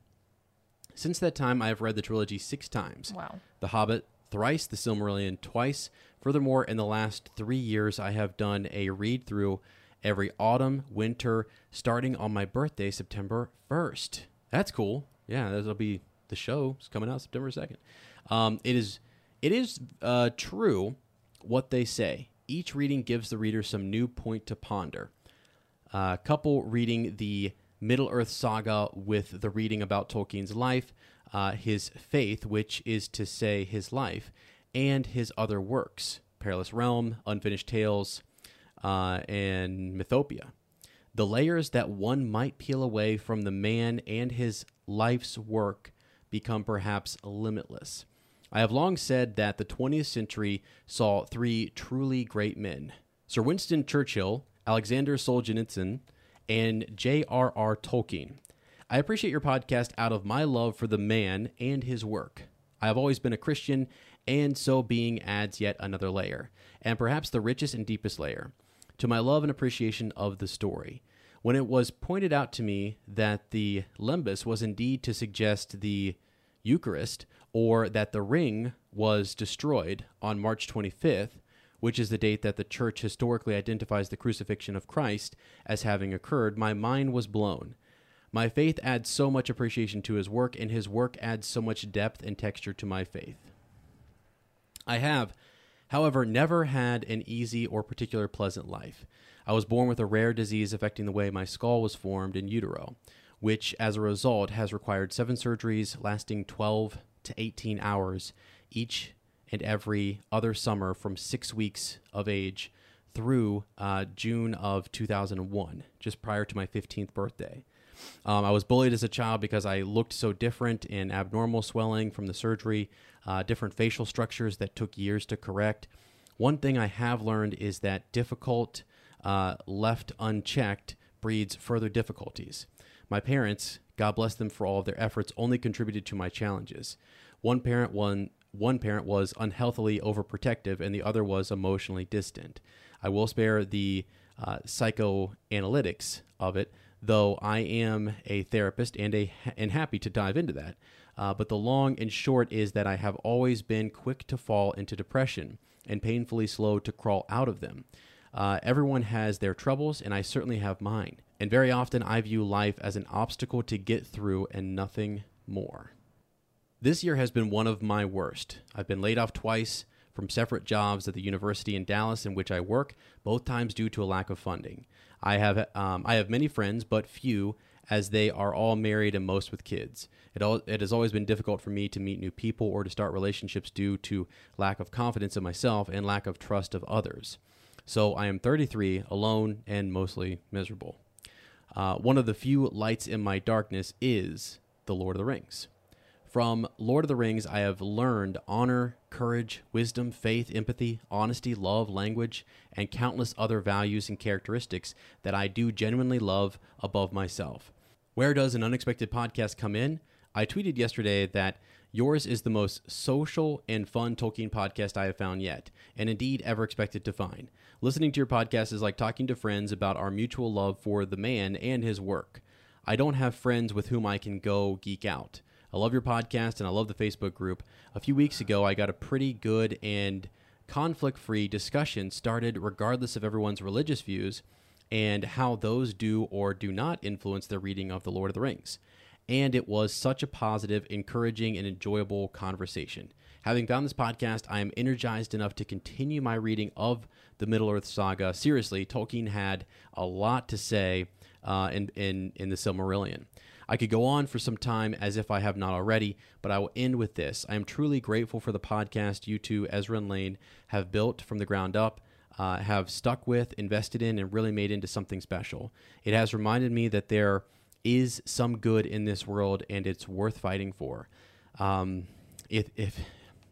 Speaker 2: Since that time, I have read the trilogy six times.
Speaker 1: Wow.
Speaker 2: The Hobbit thrice, The Silmarillion twice. Furthermore, in the last three years, I have done a read through every autumn, winter, starting on my birthday, September 1st. That's cool. Yeah, that'll be the show. It's coming out September 2nd. Um, it is, it is uh, true what they say. Each reading gives the reader some new point to ponder. Uh, couple reading the Middle Earth saga with the reading about Tolkien's life, uh, his faith, which is to say his life, and his other works Perilous Realm, Unfinished Tales, uh, and Mythopoeia. The layers that one might peel away from the man and his life's work become perhaps limitless. I have long said that the 20th century saw three truly great men Sir Winston Churchill, Alexander Solzhenitsyn, and J.R.R. Tolkien. I appreciate your podcast out of my love for the man and his work. I have always been a Christian, and so being adds yet another layer, and perhaps the richest and deepest layer, to my love and appreciation of the story. When it was pointed out to me that the lembas was indeed to suggest the Eucharist, or that the ring was destroyed on March 25th, which is the date that the church historically identifies the crucifixion of Christ as having occurred, my mind was blown. My faith adds so much appreciation to his work, and his work adds so much depth and texture to my faith. I have, however, never had an easy or particular pleasant life. I was born with a rare disease affecting the way my skull was formed in utero, which, as a result, has required seven surgeries lasting 12 to 18 hours each and every other summer from six weeks of age through uh, June of 2001, just prior to my 15th birthday. Um, I was bullied as a child because I looked so different in abnormal swelling from the surgery, uh, different facial structures that took years to correct. One thing I have learned is that difficult uh, left unchecked breeds further difficulties. My parents, God bless them for all of their efforts, only contributed to my challenges. One parent one one parent was unhealthily overprotective and the other was emotionally distant. I will spare the uh, psychoanalytics of it, though I am a therapist and a and happy to dive into that. Uh, but the long and short is that I have always been quick to fall into depression and painfully slow to crawl out of them. Uh, everyone has their troubles, and I certainly have mine. And very often I view life as an obstacle to get through and nothing more. This year has been one of my worst. I've been laid off twice from separate jobs at the university in Dallas in which I work, both times due to a lack of funding. I have um, I have many friends, but few, as they are all married and most with kids. It all it has always been difficult for me to meet new people or to start relationships due to lack of confidence in myself and lack of trust of others. So I am 33, alone, and mostly miserable. Uh, one of the few lights in my darkness is The Lord of the Rings. From Lord of the Rings, I have learned honor, courage, wisdom, faith, empathy, honesty, love, language, and countless other values and characteristics that I do genuinely love above myself. Where does an unexpected podcast come in? I tweeted yesterday that yours is the most social and fun Tolkien podcast I have found yet, and indeed ever expected to find. Listening to your podcast is like talking to friends about our mutual love for the man and his work. I don't have friends with whom I can go geek out. I love your podcast and I love the Facebook group. A few weeks ago, I got a pretty good and conflict free discussion started regardless of everyone's religious views and how those do or do not influence their reading of The Lord of the Rings. And it was such a positive, encouraging, and enjoyable conversation. Having found this podcast, I am energized enough to continue my reading of the Middle Earth saga. Seriously, Tolkien had a lot to say uh, in, in, in the Silmarillion. I could go on for some time as if I have not already, but I will end with this. I am truly grateful for the podcast you two, Ezra and Lane, have built from the ground up, uh, have stuck with, invested in, and really made into something special. It has reminded me that there is some good in this world and it's worth fighting for. Um, if, if,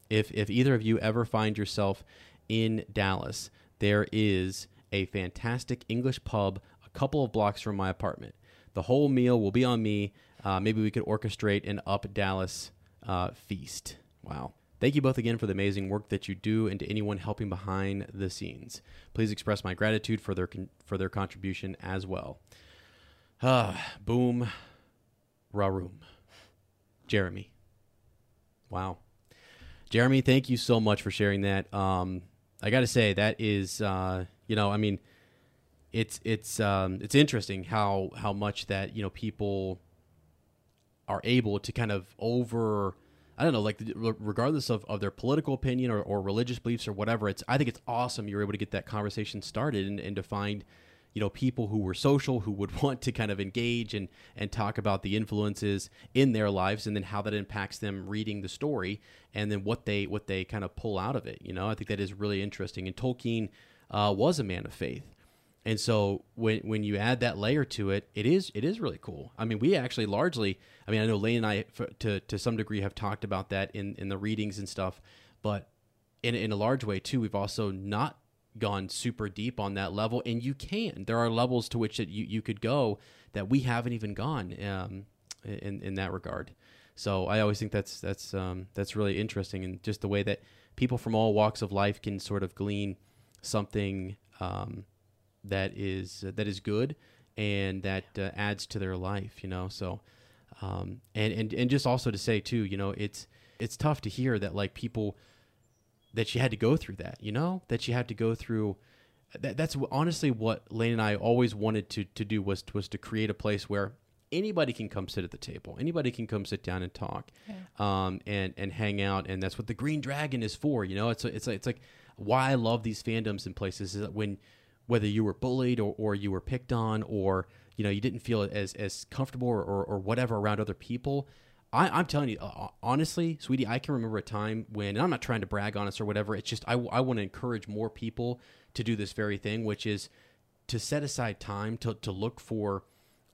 Speaker 2: if, if either of you ever find yourself in Dallas, there is a fantastic English pub a couple of blocks from my apartment. The whole meal will be on me. Uh, maybe we could orchestrate an up Dallas uh, feast. Wow. Thank you both again for the amazing work that you do and to anyone helping behind the scenes. Please express my gratitude for their con- for their contribution as well. Ah, boom, raroom. Jeremy. Wow. Jeremy, thank you so much for sharing that. Um, I got to say that is, uh, you know, I mean, it's it's um, it's interesting how how much that you know people are able to kind of over I don't know like regardless of, of their political opinion or, or religious beliefs or whatever it's I think it's awesome you're able to get that conversation started and, and to find you know people who were social who would want to kind of engage and and talk about the influences in their lives and then how that impacts them reading the story and then what they what they kind of pull out of it you know? I think that is really interesting. And Tolkien uh, was a man of faith and so when when you add that layer to it, it is it is really cool. I mean, we actually largely, I mean, I know Lane and I to to some degree have talked about that in in the readings and stuff, but in in a large way too, we've also not gone super deep on that level, and you can. There are levels to which that you you could go that we haven't even gone um, in in that regard. So I always think that's that's um, that's really interesting, and just the way that people from all walks of life can sort of glean something. Um, that is uh, that is good and that uh, adds to their life you know so um, and and and just also to say too you know it's it's tough to hear that like people that you had to go through that you know that you had to go through that, that's honestly what Lane and I always wanted to to do was was to create a place where anybody can come sit at the table. Anybody can come sit down and talk, yeah. um, and and hang out. And that's what the Green Dragon is for. You know, it's it's it's like why I love these fandoms and places is that when whether you were bullied or, or you were picked on or you know you didn't feel as as comfortable or, or, or whatever around other people I, am telling you uh, honestly sweetie i can remember a time when i'm not trying to brag on us or whatever it's just i, I want to encourage more people to do this very thing which is to set aside time to, to look for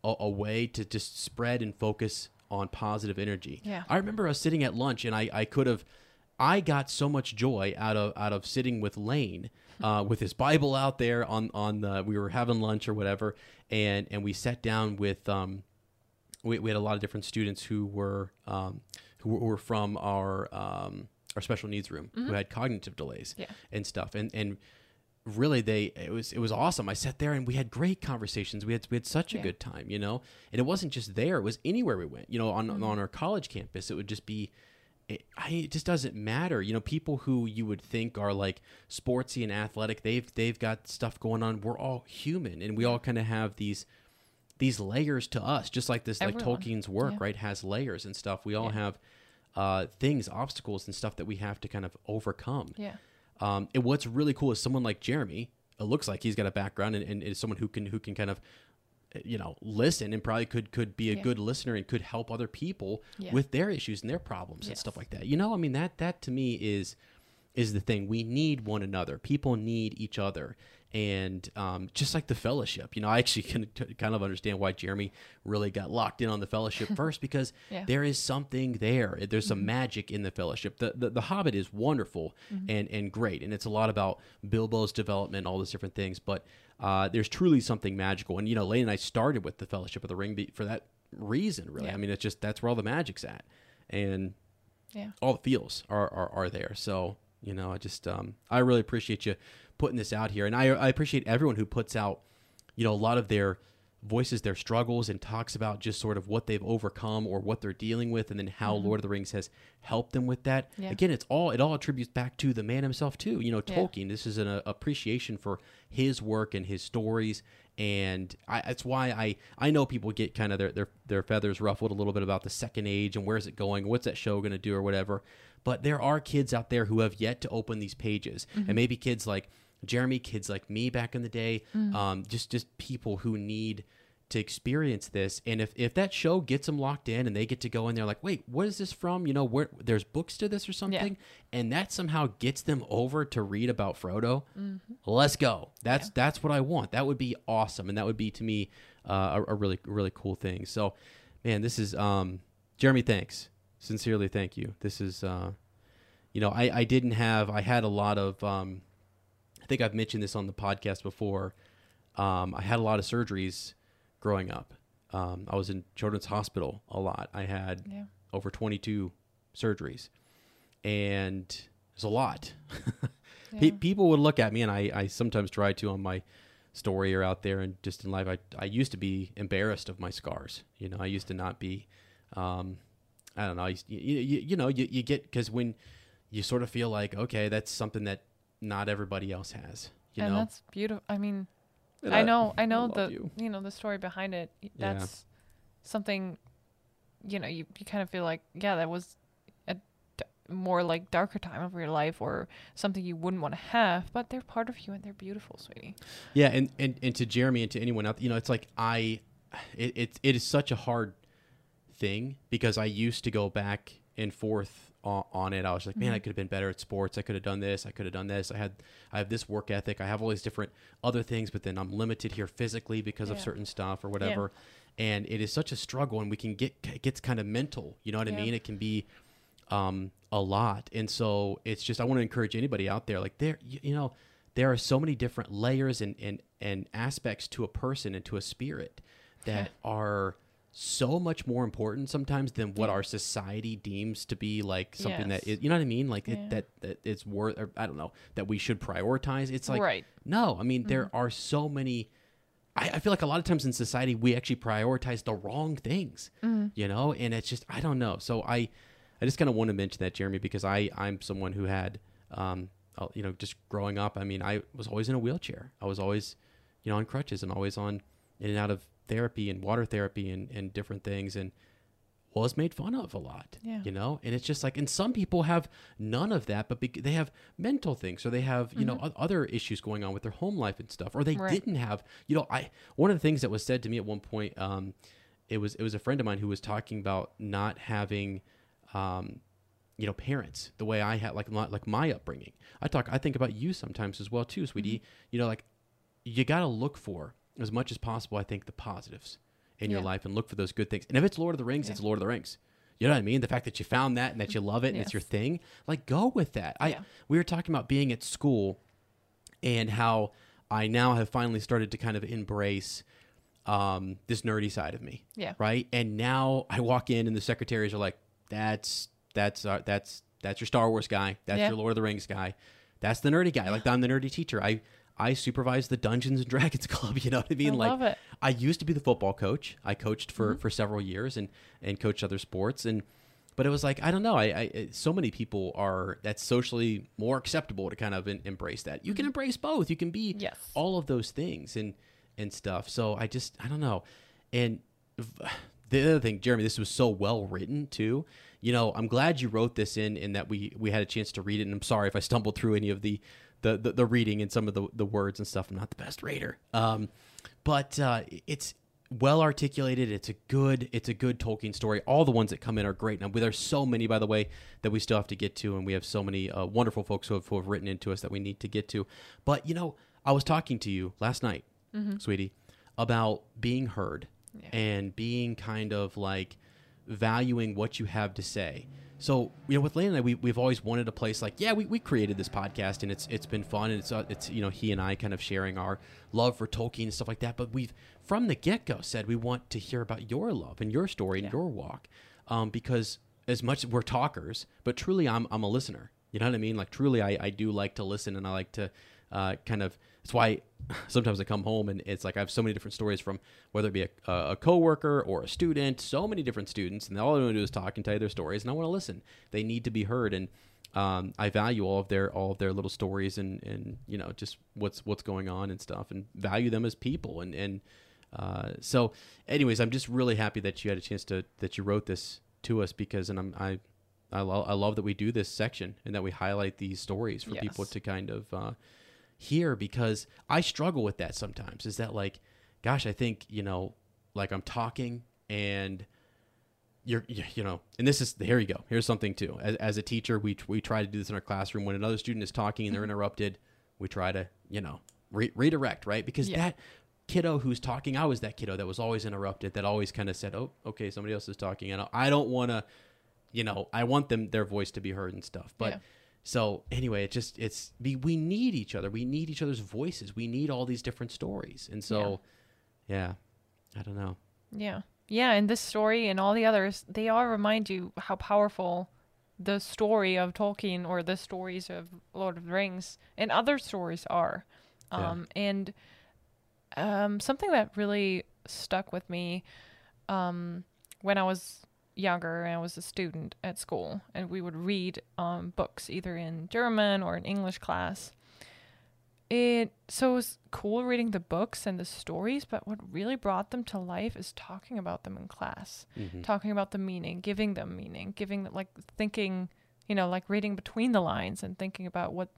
Speaker 2: a, a way to just spread and focus on positive energy.
Speaker 1: Yeah.
Speaker 2: I remember us sitting at lunch and i, I could have I got so much joy out of out of sitting with Lane, uh, with his Bible out there on on the. We were having lunch or whatever, and and we sat down with. Um, we, we had a lot of different students who were um, who were from our um, our special needs room mm-hmm. who had cognitive delays
Speaker 1: yeah.
Speaker 2: and stuff, and and really they it was it was awesome. I sat there and we had great conversations. We had we had such a yeah. good time, you know. And it wasn't just there; it was anywhere we went. You know, on mm-hmm. on our college campus, it would just be it, I, it just doesn't matter. You know, people who you would think are like sportsy and athletic, they've they've got stuff going on. We're all human, and we all kind of have these these layers to us, just like this, Everyone. like Tolkien's work, yeah. right, has layers and stuff. We all yeah. have uh, things, obstacles, and stuff that we have to kind of overcome.
Speaker 1: Yeah.
Speaker 2: Um, and what's really cool is someone like Jeremy. It looks like he's got a background and, and is someone who can who can kind of you know listen and probably could could be a yeah. good listener and could help other people yeah. with their issues and their problems yes. and stuff like that. You know i mean that that to me is is the thing. We need one another. People need each other. And um, just like the fellowship you know i actually can t- kind of understand why jeremy really got locked in on the fellowship first because
Speaker 1: Yeah.
Speaker 2: there is something there. There's some magic in the fellowship. The, the the hobbit is wonderful and and great. And it's a lot about bilbo's development all those different things. But uh, there's truly something magical and you know lane and i started with the fellowship of the ring for that reason really
Speaker 1: Yeah.
Speaker 2: i mean it's just that's where all the magic's at and
Speaker 1: Yeah.
Speaker 2: all the feels are, are, are there. So, you know, I just, um, I really appreciate you putting this out here. And I, I appreciate everyone who puts out, you know, a lot of their voices their struggles and talks about just sort of what they've overcome or what they're dealing with and then how Lord of the Rings has helped them with that.
Speaker 1: Mm-hmm. Yeah.
Speaker 2: Again, it's all, it all attributes back to the man himself too. You know,
Speaker 1: Yeah.
Speaker 2: Tolkien, this is an uh, appreciation for his work and his stories. And I, that's why I, I know people get kind of their, their, their feathers ruffled a little bit about the second age and where's it going? What's that show going to do or whatever. But there are kids out there who have yet to open these pages and maybe kids like Jeremy, kids like me back in the day, um, just, just people who need to experience this. And if, if that show gets them locked in and they get to go in there like, wait, what is this from? You know, where there's books to this or something. And that somehow gets them over to read about Frodo. Let's go. That's, that's what I want. That would be awesome. And that would be to me, uh, a, a really, really cool thing. So man, this is, um, Jeremy, thanks. Sincerely. Thank you. This is, uh, you know, I, I didn't have, I had a lot of, um, think I've mentioned this on the podcast before. Um, I had a lot of surgeries growing up. Um, I was in Children's Hospital a lot. I had
Speaker 1: Yeah.
Speaker 2: over 22 surgeries, and it's a lot. Pe- people would look at me, and I, I sometimes try to on my story or out there and just in life. I, I used to be embarrassed of my scars. You know, I used to not be. Um, I don't know. I used, you, you, you know, you, you get because when you sort of feel like okay, that's something that not everybody else has. You
Speaker 1: and
Speaker 2: know,
Speaker 1: that's beautiful. I mean,
Speaker 2: And
Speaker 1: I know, I know
Speaker 2: love
Speaker 1: the
Speaker 2: you.
Speaker 1: you. know the story behind it. Y-
Speaker 2: Yeah.
Speaker 1: That's something. You know, you you kind of feel like yeah, that was a d- more like darker time of your life or something you wouldn't want to have, but they're part of you and they're beautiful, sweetie.
Speaker 2: Yeah, and, and, and to Jeremy and to anyone else, you know, it's like I, it, it, it is such a hard thing because I used to go back and forth on, it. I was like, man, I could have been better at sports. I could have done this. I could have done this. I had, I have this work ethic. I have all these different other things, but then I'm limited here physically because of certain stuff or whatever. And it is such a struggle, and we can get it gets kind of mental. You know what I mean? It can be um, a lot. And so it's just I want to encourage anybody out there like there you, you know there are so many different layers and, and and aspects to a person and to a spirit that are so much more important sometimes than what our society deems to be like something that
Speaker 1: Yes.
Speaker 2: is you know what I mean like
Speaker 1: Yeah.
Speaker 2: it, that that it's worth or I don't know that we should prioritize it's like
Speaker 1: Right.
Speaker 2: no I mean there are so many I, I feel like a lot of times in society we actually prioritize the wrong things, you know, and it's just I don't know. So I, I just kind of want to mention that Jeremy because I I'm someone who had, um, you know, just growing up. I mean, I was always in a wheelchair. I was always, you know, on crutches and always on in and out of therapy and water therapy and and different things and was made fun of a lot.
Speaker 1: Yeah.
Speaker 2: You know, and it's just like, and some people have none of that, but bec- they have mental things, or they have, you know, o- other issues going on with their home life and stuff, or they
Speaker 1: Right.
Speaker 2: didn't have, you know, I, one of the things that was said to me at one point, um, it was, it was a friend of mine who was talking about not having, um, you know, parents the way I had, like my, like my upbringing. I talk, I think about you sometimes as well too, sweetie. You know, like you got to look for as much as possible. I think the positives in your life and look for those good things. And if it's Lord of the Rings, it's Lord of the Rings. You know what I mean? The fact that you found that and that you love it and it's your thing, like go with that. I
Speaker 1: Yeah.
Speaker 2: we were talking about being at school and how I now have finally started to kind of embrace um, this nerdy side of me.
Speaker 1: Yeah.
Speaker 2: Right. And now I walk in and the secretaries are like, "That's that's our, that's that's your Star Wars guy. That's
Speaker 1: Yeah.
Speaker 2: your Lord of the Rings guy. That's the nerdy guy. Like I'm the nerdy teacher. I I supervise the Dungeons and Dragons club. You know what I mean?
Speaker 1: I
Speaker 2: like
Speaker 1: love it.
Speaker 2: I used to be the football coach. I coached for mm-hmm. for several years and and coached other sports and. But it was like I don't know. I, I so many people are that's socially more acceptable to kind of en- embrace that. You can mm-hmm. embrace both. You can be
Speaker 1: Yes.
Speaker 2: all of those things and and stuff. So I just I don't know. And the other thing, Jeremy, this was so well written too. You know, I'm glad you wrote this in and that we we had a chance to read it. And I'm sorry if I stumbled through any of the the the, the reading and some of the the words and stuff. I'm not the best reader. Um, but uh, it's well articulated. It's a good it's a good Tolkien story. All the ones that come in are great. Now there's so many, by the way, that we still have to get to, and we have so many uh, wonderful folks who have, who have written into us that we need to get to. But you know, I was talking to you last night, sweetie, about being heard
Speaker 1: Yeah.
Speaker 2: and being kind of like valuing what you have to say. So, you know, with Lane and I, we, we've always wanted a place like, yeah, we, we created this podcast and it's it's been fun and it's uh, it's you know he and I kind of sharing our love for Tolkien and stuff like that. But we've from the get go said we want to hear about your love and your story and
Speaker 1: Yeah.
Speaker 2: your walk, um, because as much as we're talkers, but truly I'm I'm a listener. You know what I mean? Like truly, I I do like to listen and I like to uh, kind of. That's why sometimes I come home and it's like I have so many different stories from whether it be a, a coworker or a student, so many different students, and all they want to do is talk and tell you their stories, and I want to listen. They need to be heard, and um, I value all of their all of their little stories and and you know just what's what's going on and stuff, and value them as people, and and uh, so, anyways, I'm just really happy that you had a chance to that you wrote this to us because, and I'm I. I, lo- I love that we do this section and that we highlight these stories for people to kind of uh, hear because I struggle with that sometimes. Is that like, gosh, I think you know, like I'm talking and you're you you know, and this is here you go. Here's something too. As, as a teacher, we we try to do this in our classroom when another student is talking and they're mm-hmm. interrupted. We try to you know re- redirect right because
Speaker 1: Yeah.
Speaker 2: that kiddo who's talking, I was that kiddo that was always interrupted. That always kind of said, "Oh, okay, somebody else is talking," and I don't want to, you know, I want them their voice to be heard and stuff, but.
Speaker 1: Yeah.
Speaker 2: So anyway, it just it's we, we need each other. We need each other's voices. We need all these different stories. And so yeah. I don't know.
Speaker 1: Yeah. Yeah, and this story and all the others, they all remind you how powerful the story of Tolkien or the stories of Lord of the Rings and other stories are.
Speaker 2: Yeah.
Speaker 1: Um, And um, something that really stuck with me um, when I was younger and I was a student at school, and we would read um, books either in German or in English class. It so it was cool reading the books and the stories, but what really brought them to life is talking about them in class,
Speaker 2: Mm-hmm.
Speaker 1: talking about the meaning, giving them meaning, giving them like thinking, you know, like reading between the lines and thinking about what,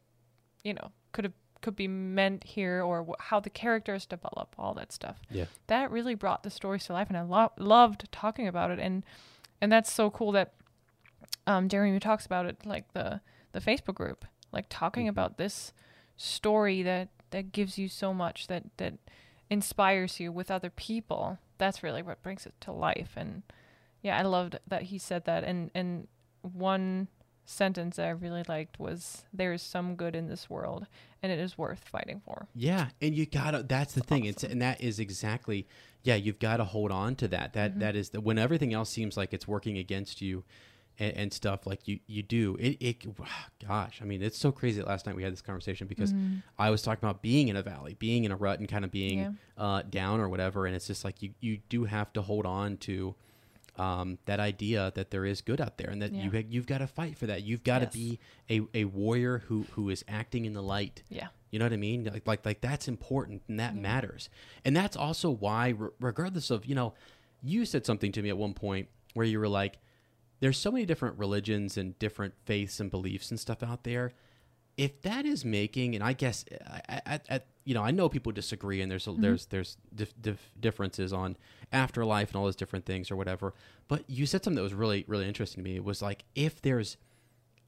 Speaker 1: you know, could have could be meant here or wh- how the characters develop, all that stuff.
Speaker 2: Yeah.
Speaker 1: That really brought the stories to life, and I lo- loved talking about it, and and that's so cool that um, Jeremy talks about it, like the the Facebook group, like talking about this story that that gives you so much that that inspires you with other people. That's really what brings it to life. And yeah, I loved that he said that. And and one sentence that I really liked was, "There is some good in this world, and it is worth fighting for."
Speaker 2: Yeah, and you gotta. That's the thing. It's and that is exactly. Yeah, you've got to hold on to that. That that is the, when everything else seems like it's working against you, and, and stuff like you you do. It it. Gosh, I mean, it's so crazy. That last night we had this conversation because I was talking about being in a valley, being in a rut, and kind of being
Speaker 1: Yeah.
Speaker 2: uh, down or whatever. And it's just like you you do have to hold on to. Um, that idea that there is good out there and that
Speaker 1: Yeah.
Speaker 2: you you've got to fight for that. You've got to
Speaker 1: Yes.
Speaker 2: be a, a warrior who who is acting in the light.
Speaker 1: Yeah.
Speaker 2: You know what I mean? Like, like, like that's important and that matters. And that's also why, re- regardless of, you know, you said something to me at one point where you were like, there's so many different religions and different faiths and beliefs and stuff out there. If that is making, and I guess, I, I, I, you know, I know people disagree, and there's a, there's there's dif- dif- differences on afterlife and all those different things or whatever. But you said something that was really really interesting to me. It was like if there's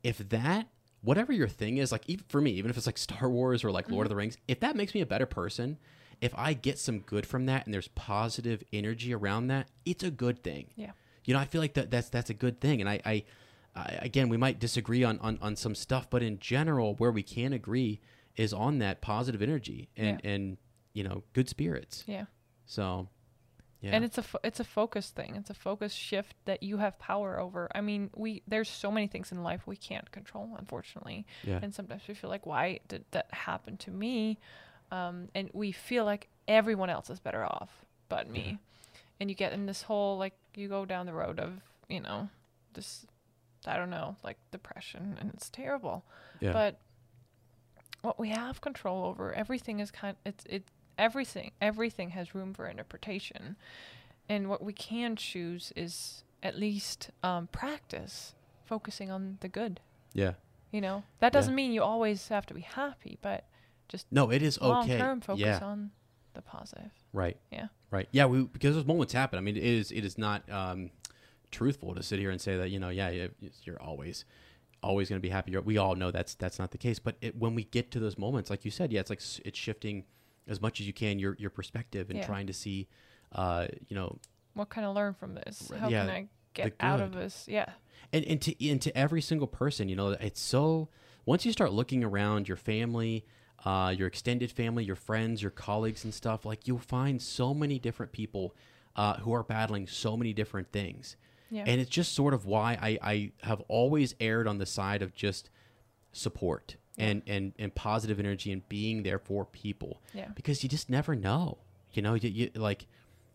Speaker 2: if that whatever your thing is like even for me even if it's like star wars or like lord of the mm-hmm. rings if that makes me a better person if i get some good from that and there's positive energy around that it's a good thing
Speaker 1: Yeah.
Speaker 2: you know i feel like that that's that's a good thing and i i, I again we might disagree on, on on some stuff but in general where we can agree is on that positive energy and
Speaker 1: Yeah.
Speaker 2: and you know good spirits
Speaker 1: Yeah.
Speaker 2: so yeah.
Speaker 1: And it's a fo- it's a focus thing. It's a focus shift that you have power over. I mean we there's so many things in life we can't control unfortunately.
Speaker 2: Yeah.
Speaker 1: and sometimes we feel like why did that happen to me? Um, and we feel like everyone else is better off but me. And you get in this whole like you go down the road of you know this i don't know like depression and it's terrible.
Speaker 2: Yeah.
Speaker 1: But what we have control over everything is kind it's it everything everything has room for interpretation and what we can choose is at least um, practice focusing on the good
Speaker 2: yeah
Speaker 1: you know that doesn't mean you always have to be happy but just
Speaker 2: no it is
Speaker 1: long
Speaker 2: okay
Speaker 1: term focus
Speaker 2: yeah
Speaker 1: on the positive
Speaker 2: right
Speaker 1: yeah
Speaker 2: Right. Yeah. We because those moments happen. I mean, it is it is not um, truthful to sit here and say that you know yeah you- you're always always going to be happy. We all know that's that's not the case. But it, when we get to those moments, like you said, yeah, it's like it's shifting as much as you can your your perspective and
Speaker 1: Yeah.
Speaker 2: trying to see, uh, you know,
Speaker 1: What can I learn from this? How
Speaker 2: yeah,
Speaker 1: can I get out of this? Yeah.
Speaker 2: and, and to and to every single person, you know, it's so once you start looking around your family, uh, your extended family, your friends, your colleagues, and stuff, like you'll find so many different people uh, who are battling so many different things,
Speaker 1: Yeah.
Speaker 2: and it's just sort of why I I have always erred on the side of just support and and and positive energy and being there for people,
Speaker 1: Yeah.
Speaker 2: because you just never know, you know, you, you like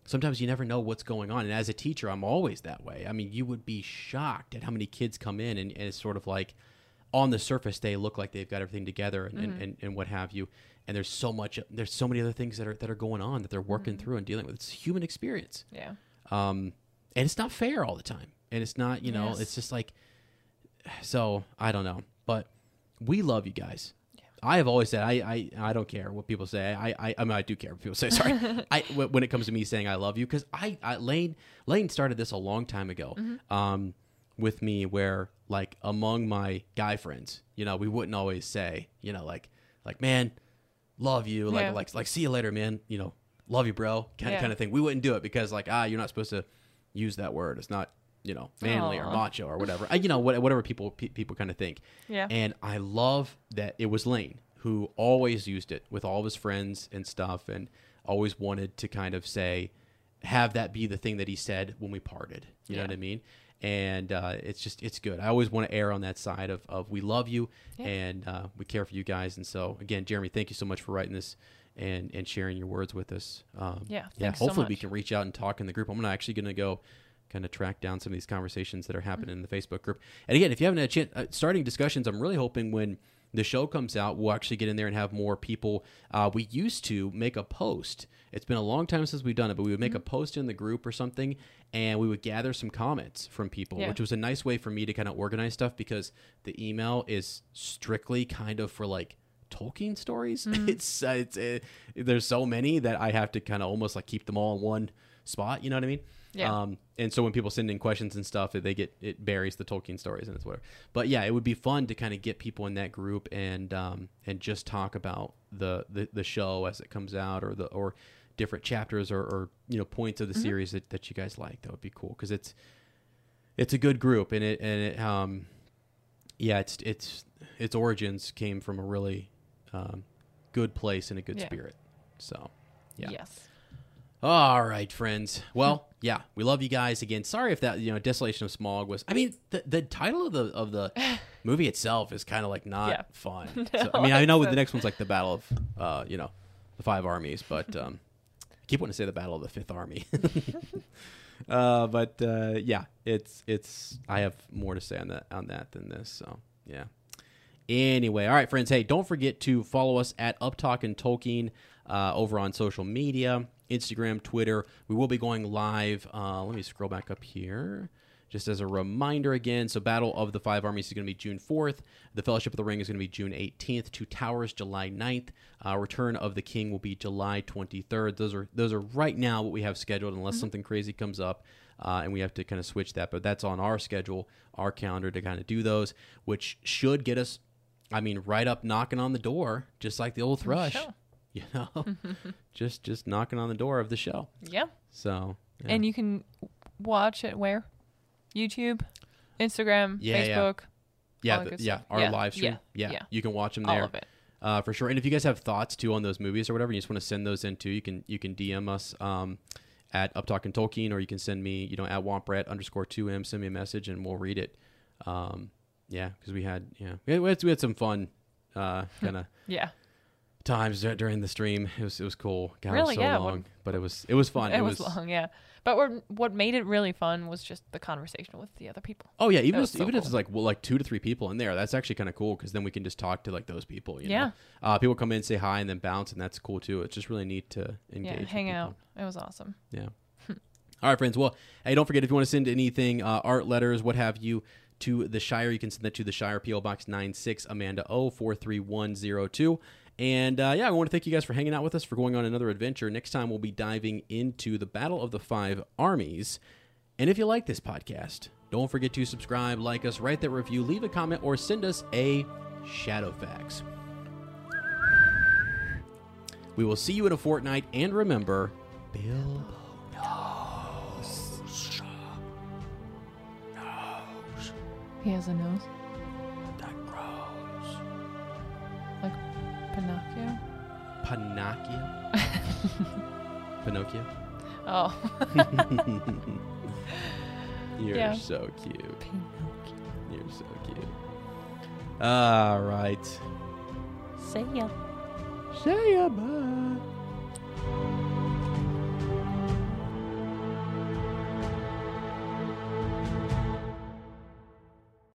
Speaker 2: sometimes you never know what's going on. And as a teacher, I'm always that way. I mean, you would be shocked at how many kids come in and, and it's sort of like on the surface they look like they've got everything together and, and, and, and what have you. And there's so much, there's so many other things that are that are going on that they're working through and dealing with. It's human experience,
Speaker 1: Yeah.
Speaker 2: um, and it's not fair all the time. And it's not, you know,
Speaker 1: Yes.
Speaker 2: it's just like, so I don't know, but we love you guys. I have always said I, I I don't care what people say. I I, I mean I do care what people say. Sorry, I when it comes to me saying I love you because I, I Lane Lane started this a long time ago, um, with me where like among my guy friends, you know, we wouldn't always say, you know, like like man, love you, like
Speaker 1: Yeah.
Speaker 2: like like see you later, man. You know, love you, bro, kind of
Speaker 1: Yeah.
Speaker 2: kind of thing. We wouldn't do it because like ah, you're not supposed to use that word. It's not you know manly or macho or whatever. I, you know what, whatever people pe- people kind of think.
Speaker 1: Yeah.
Speaker 2: And I love that it was Lane who always used it with all of his friends and stuff, and always wanted to kind of say, have that be the thing that he said when we parted. You know what I mean? And uh, it's just it's good. I always want to err on that side of, of we love you
Speaker 1: Yeah.
Speaker 2: and uh, we care for you guys. And so again, Jeremy, thank you so much for writing this and and sharing your words with us. Um,
Speaker 1: Yeah,
Speaker 2: yeah.
Speaker 1: thanks so
Speaker 2: Hopefully we can reach out and talk in the group. I'm gonna actually gonna go kind of track down some of these conversations that are happening in the Facebook group. And again, if you haven't had a chance, uh, starting discussions, I'm really hoping when the show comes out, we'll actually get in there and have more people. Uh, we used to make a post. It's been a long time since we've done it, but we would make a post in the group or something, and we would gather some comments from people,
Speaker 1: Yeah.
Speaker 2: which was a nice way for me to kind of organize stuff because the email is strictly kind of for like Tolkien stories. It's uh, it's uh, there's so many that I have to kind of almost like keep them all in one spot. You know what I mean?
Speaker 1: Yeah.
Speaker 2: Um, and so when people send in questions and stuff, they get it buries the Tolkien stories and it's whatever. But yeah, it would be fun to kind of get people in that group and um, and just talk about the, the the show as it comes out or the or different chapters or, or you know points of the series that, that you guys like. That would be cool because it's it's a good group and it and it um yeah it's it's its origins came from a really um, good place and a good
Speaker 1: Yeah.
Speaker 2: spirit. So yeah.
Speaker 1: Yes.
Speaker 2: All right, friends. Well, yeah, we love you guys again. Sorry if that you know Desolation of Smaug was. I mean, the the title of the of the movie itself is kind of like not
Speaker 1: Yeah.
Speaker 2: fun. So, I mean, I know the next one's like the Battle of uh, you know the Five Armies, but um, I keep wanting to say the Battle of the Fifth Army. uh, but uh, yeah, it's it's. I have more to say on that on that than this. So yeah. Anyway, all right, friends. Hey, don't forget to follow us at Uptalk and Tolkien uh, over on social media, Instagram, Twitter. We will be going live. Uh, let me scroll back up here. Just as a reminder again, so Battle of the Five Armies is going to be June 4th. The Fellowship of the Ring is going to be June 18th. Two Towers, July 9th. Uh, Return of the King will be July 23rd. Those are those are right now what we have scheduled, unless something crazy comes up uh, and we have to kind of switch that. But that's on our schedule, our calendar to kind of do those, which should get us, I mean, right up knocking on the door, just like the old thrush.
Speaker 1: show.
Speaker 2: You know, just just knocking on the door of the show.
Speaker 1: Yeah.
Speaker 2: So yeah.
Speaker 1: And you can watch it where? YouTube, Instagram,
Speaker 2: Yeah, yeah.
Speaker 1: Facebook,
Speaker 2: yeah,
Speaker 1: that
Speaker 2: the- yeah, our
Speaker 1: Yeah,
Speaker 2: live stream.
Speaker 1: yeah,
Speaker 2: Yeah,
Speaker 1: yeah.
Speaker 2: you can watch them there.
Speaker 1: all of it.
Speaker 2: uh, for sure. And if you guys have thoughts too on those movies or whatever, you just want to send those in too, you can you can DM us um, at Uptalk and Tolkien, or you can send me, you know, at Womprat underscore two M. Send me a message and we'll read it. Um, yeah, because we had yeah we had, we had, we had some fun uh, kind of
Speaker 1: Yeah.
Speaker 2: Times during the stream. It was it was cool. God, it
Speaker 1: Really?
Speaker 2: was so
Speaker 1: Yeah,
Speaker 2: long,
Speaker 1: what-
Speaker 2: but it was it was fun.
Speaker 1: It, was, long, yeah. But what what made it really fun was just the conversation with the other people.
Speaker 2: Oh yeah, even if,
Speaker 1: so
Speaker 2: even if it's like well, like two to three people in there, that's actually kind of cool because then we can just talk to like those people. You
Speaker 1: Yeah.
Speaker 2: know? uh, people come in, say hi, and then bounce, and that's cool too. It's just really neat to engage.
Speaker 1: yeah, hang out. It was awesome.
Speaker 2: Yeah. All right, friends. Well, hey, don't forget if you want to send anything, uh, art, letters, what have you, to the Shire, you can send that to the Shire PO Box 96 Amanda O 43102. And uh, yeah, I want to thank you guys for hanging out with us, for going on another adventure. Next time, we'll be diving into the Battle of the Five Armies. And if you like this podcast, Don't forget to subscribe, like us, write that review, leave a comment, or send us a Shadowfax. We will see you in a fortnight, and remember, Bill knows.
Speaker 1: He has a nose.
Speaker 2: Pinocchio. Pinocchio.
Speaker 1: Oh.
Speaker 2: You're
Speaker 1: Yeah.
Speaker 2: so cute.
Speaker 1: Pinocchio.
Speaker 2: You're so cute. All right.
Speaker 1: See ya.
Speaker 2: See ya, bye.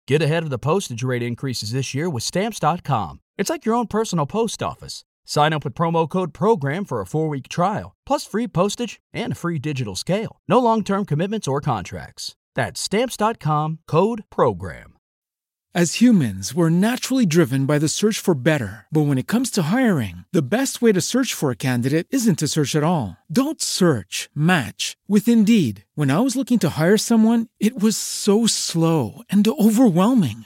Speaker 7: Get ahead of the postage rate increases this year with Stamps.com. It's like your own personal post office. Sign up with promo code PROGRAM for a four week trial, plus free postage and a free digital scale. No long term commitments or contracts. That's Stamps.com code PROGRAM.
Speaker 4: As humans, we're naturally driven by the search for better. But when it comes to hiring, the best way to search for a candidate isn't to search at all. Don't search, match with Indeed. When I was looking to hire someone, it was so slow and overwhelming.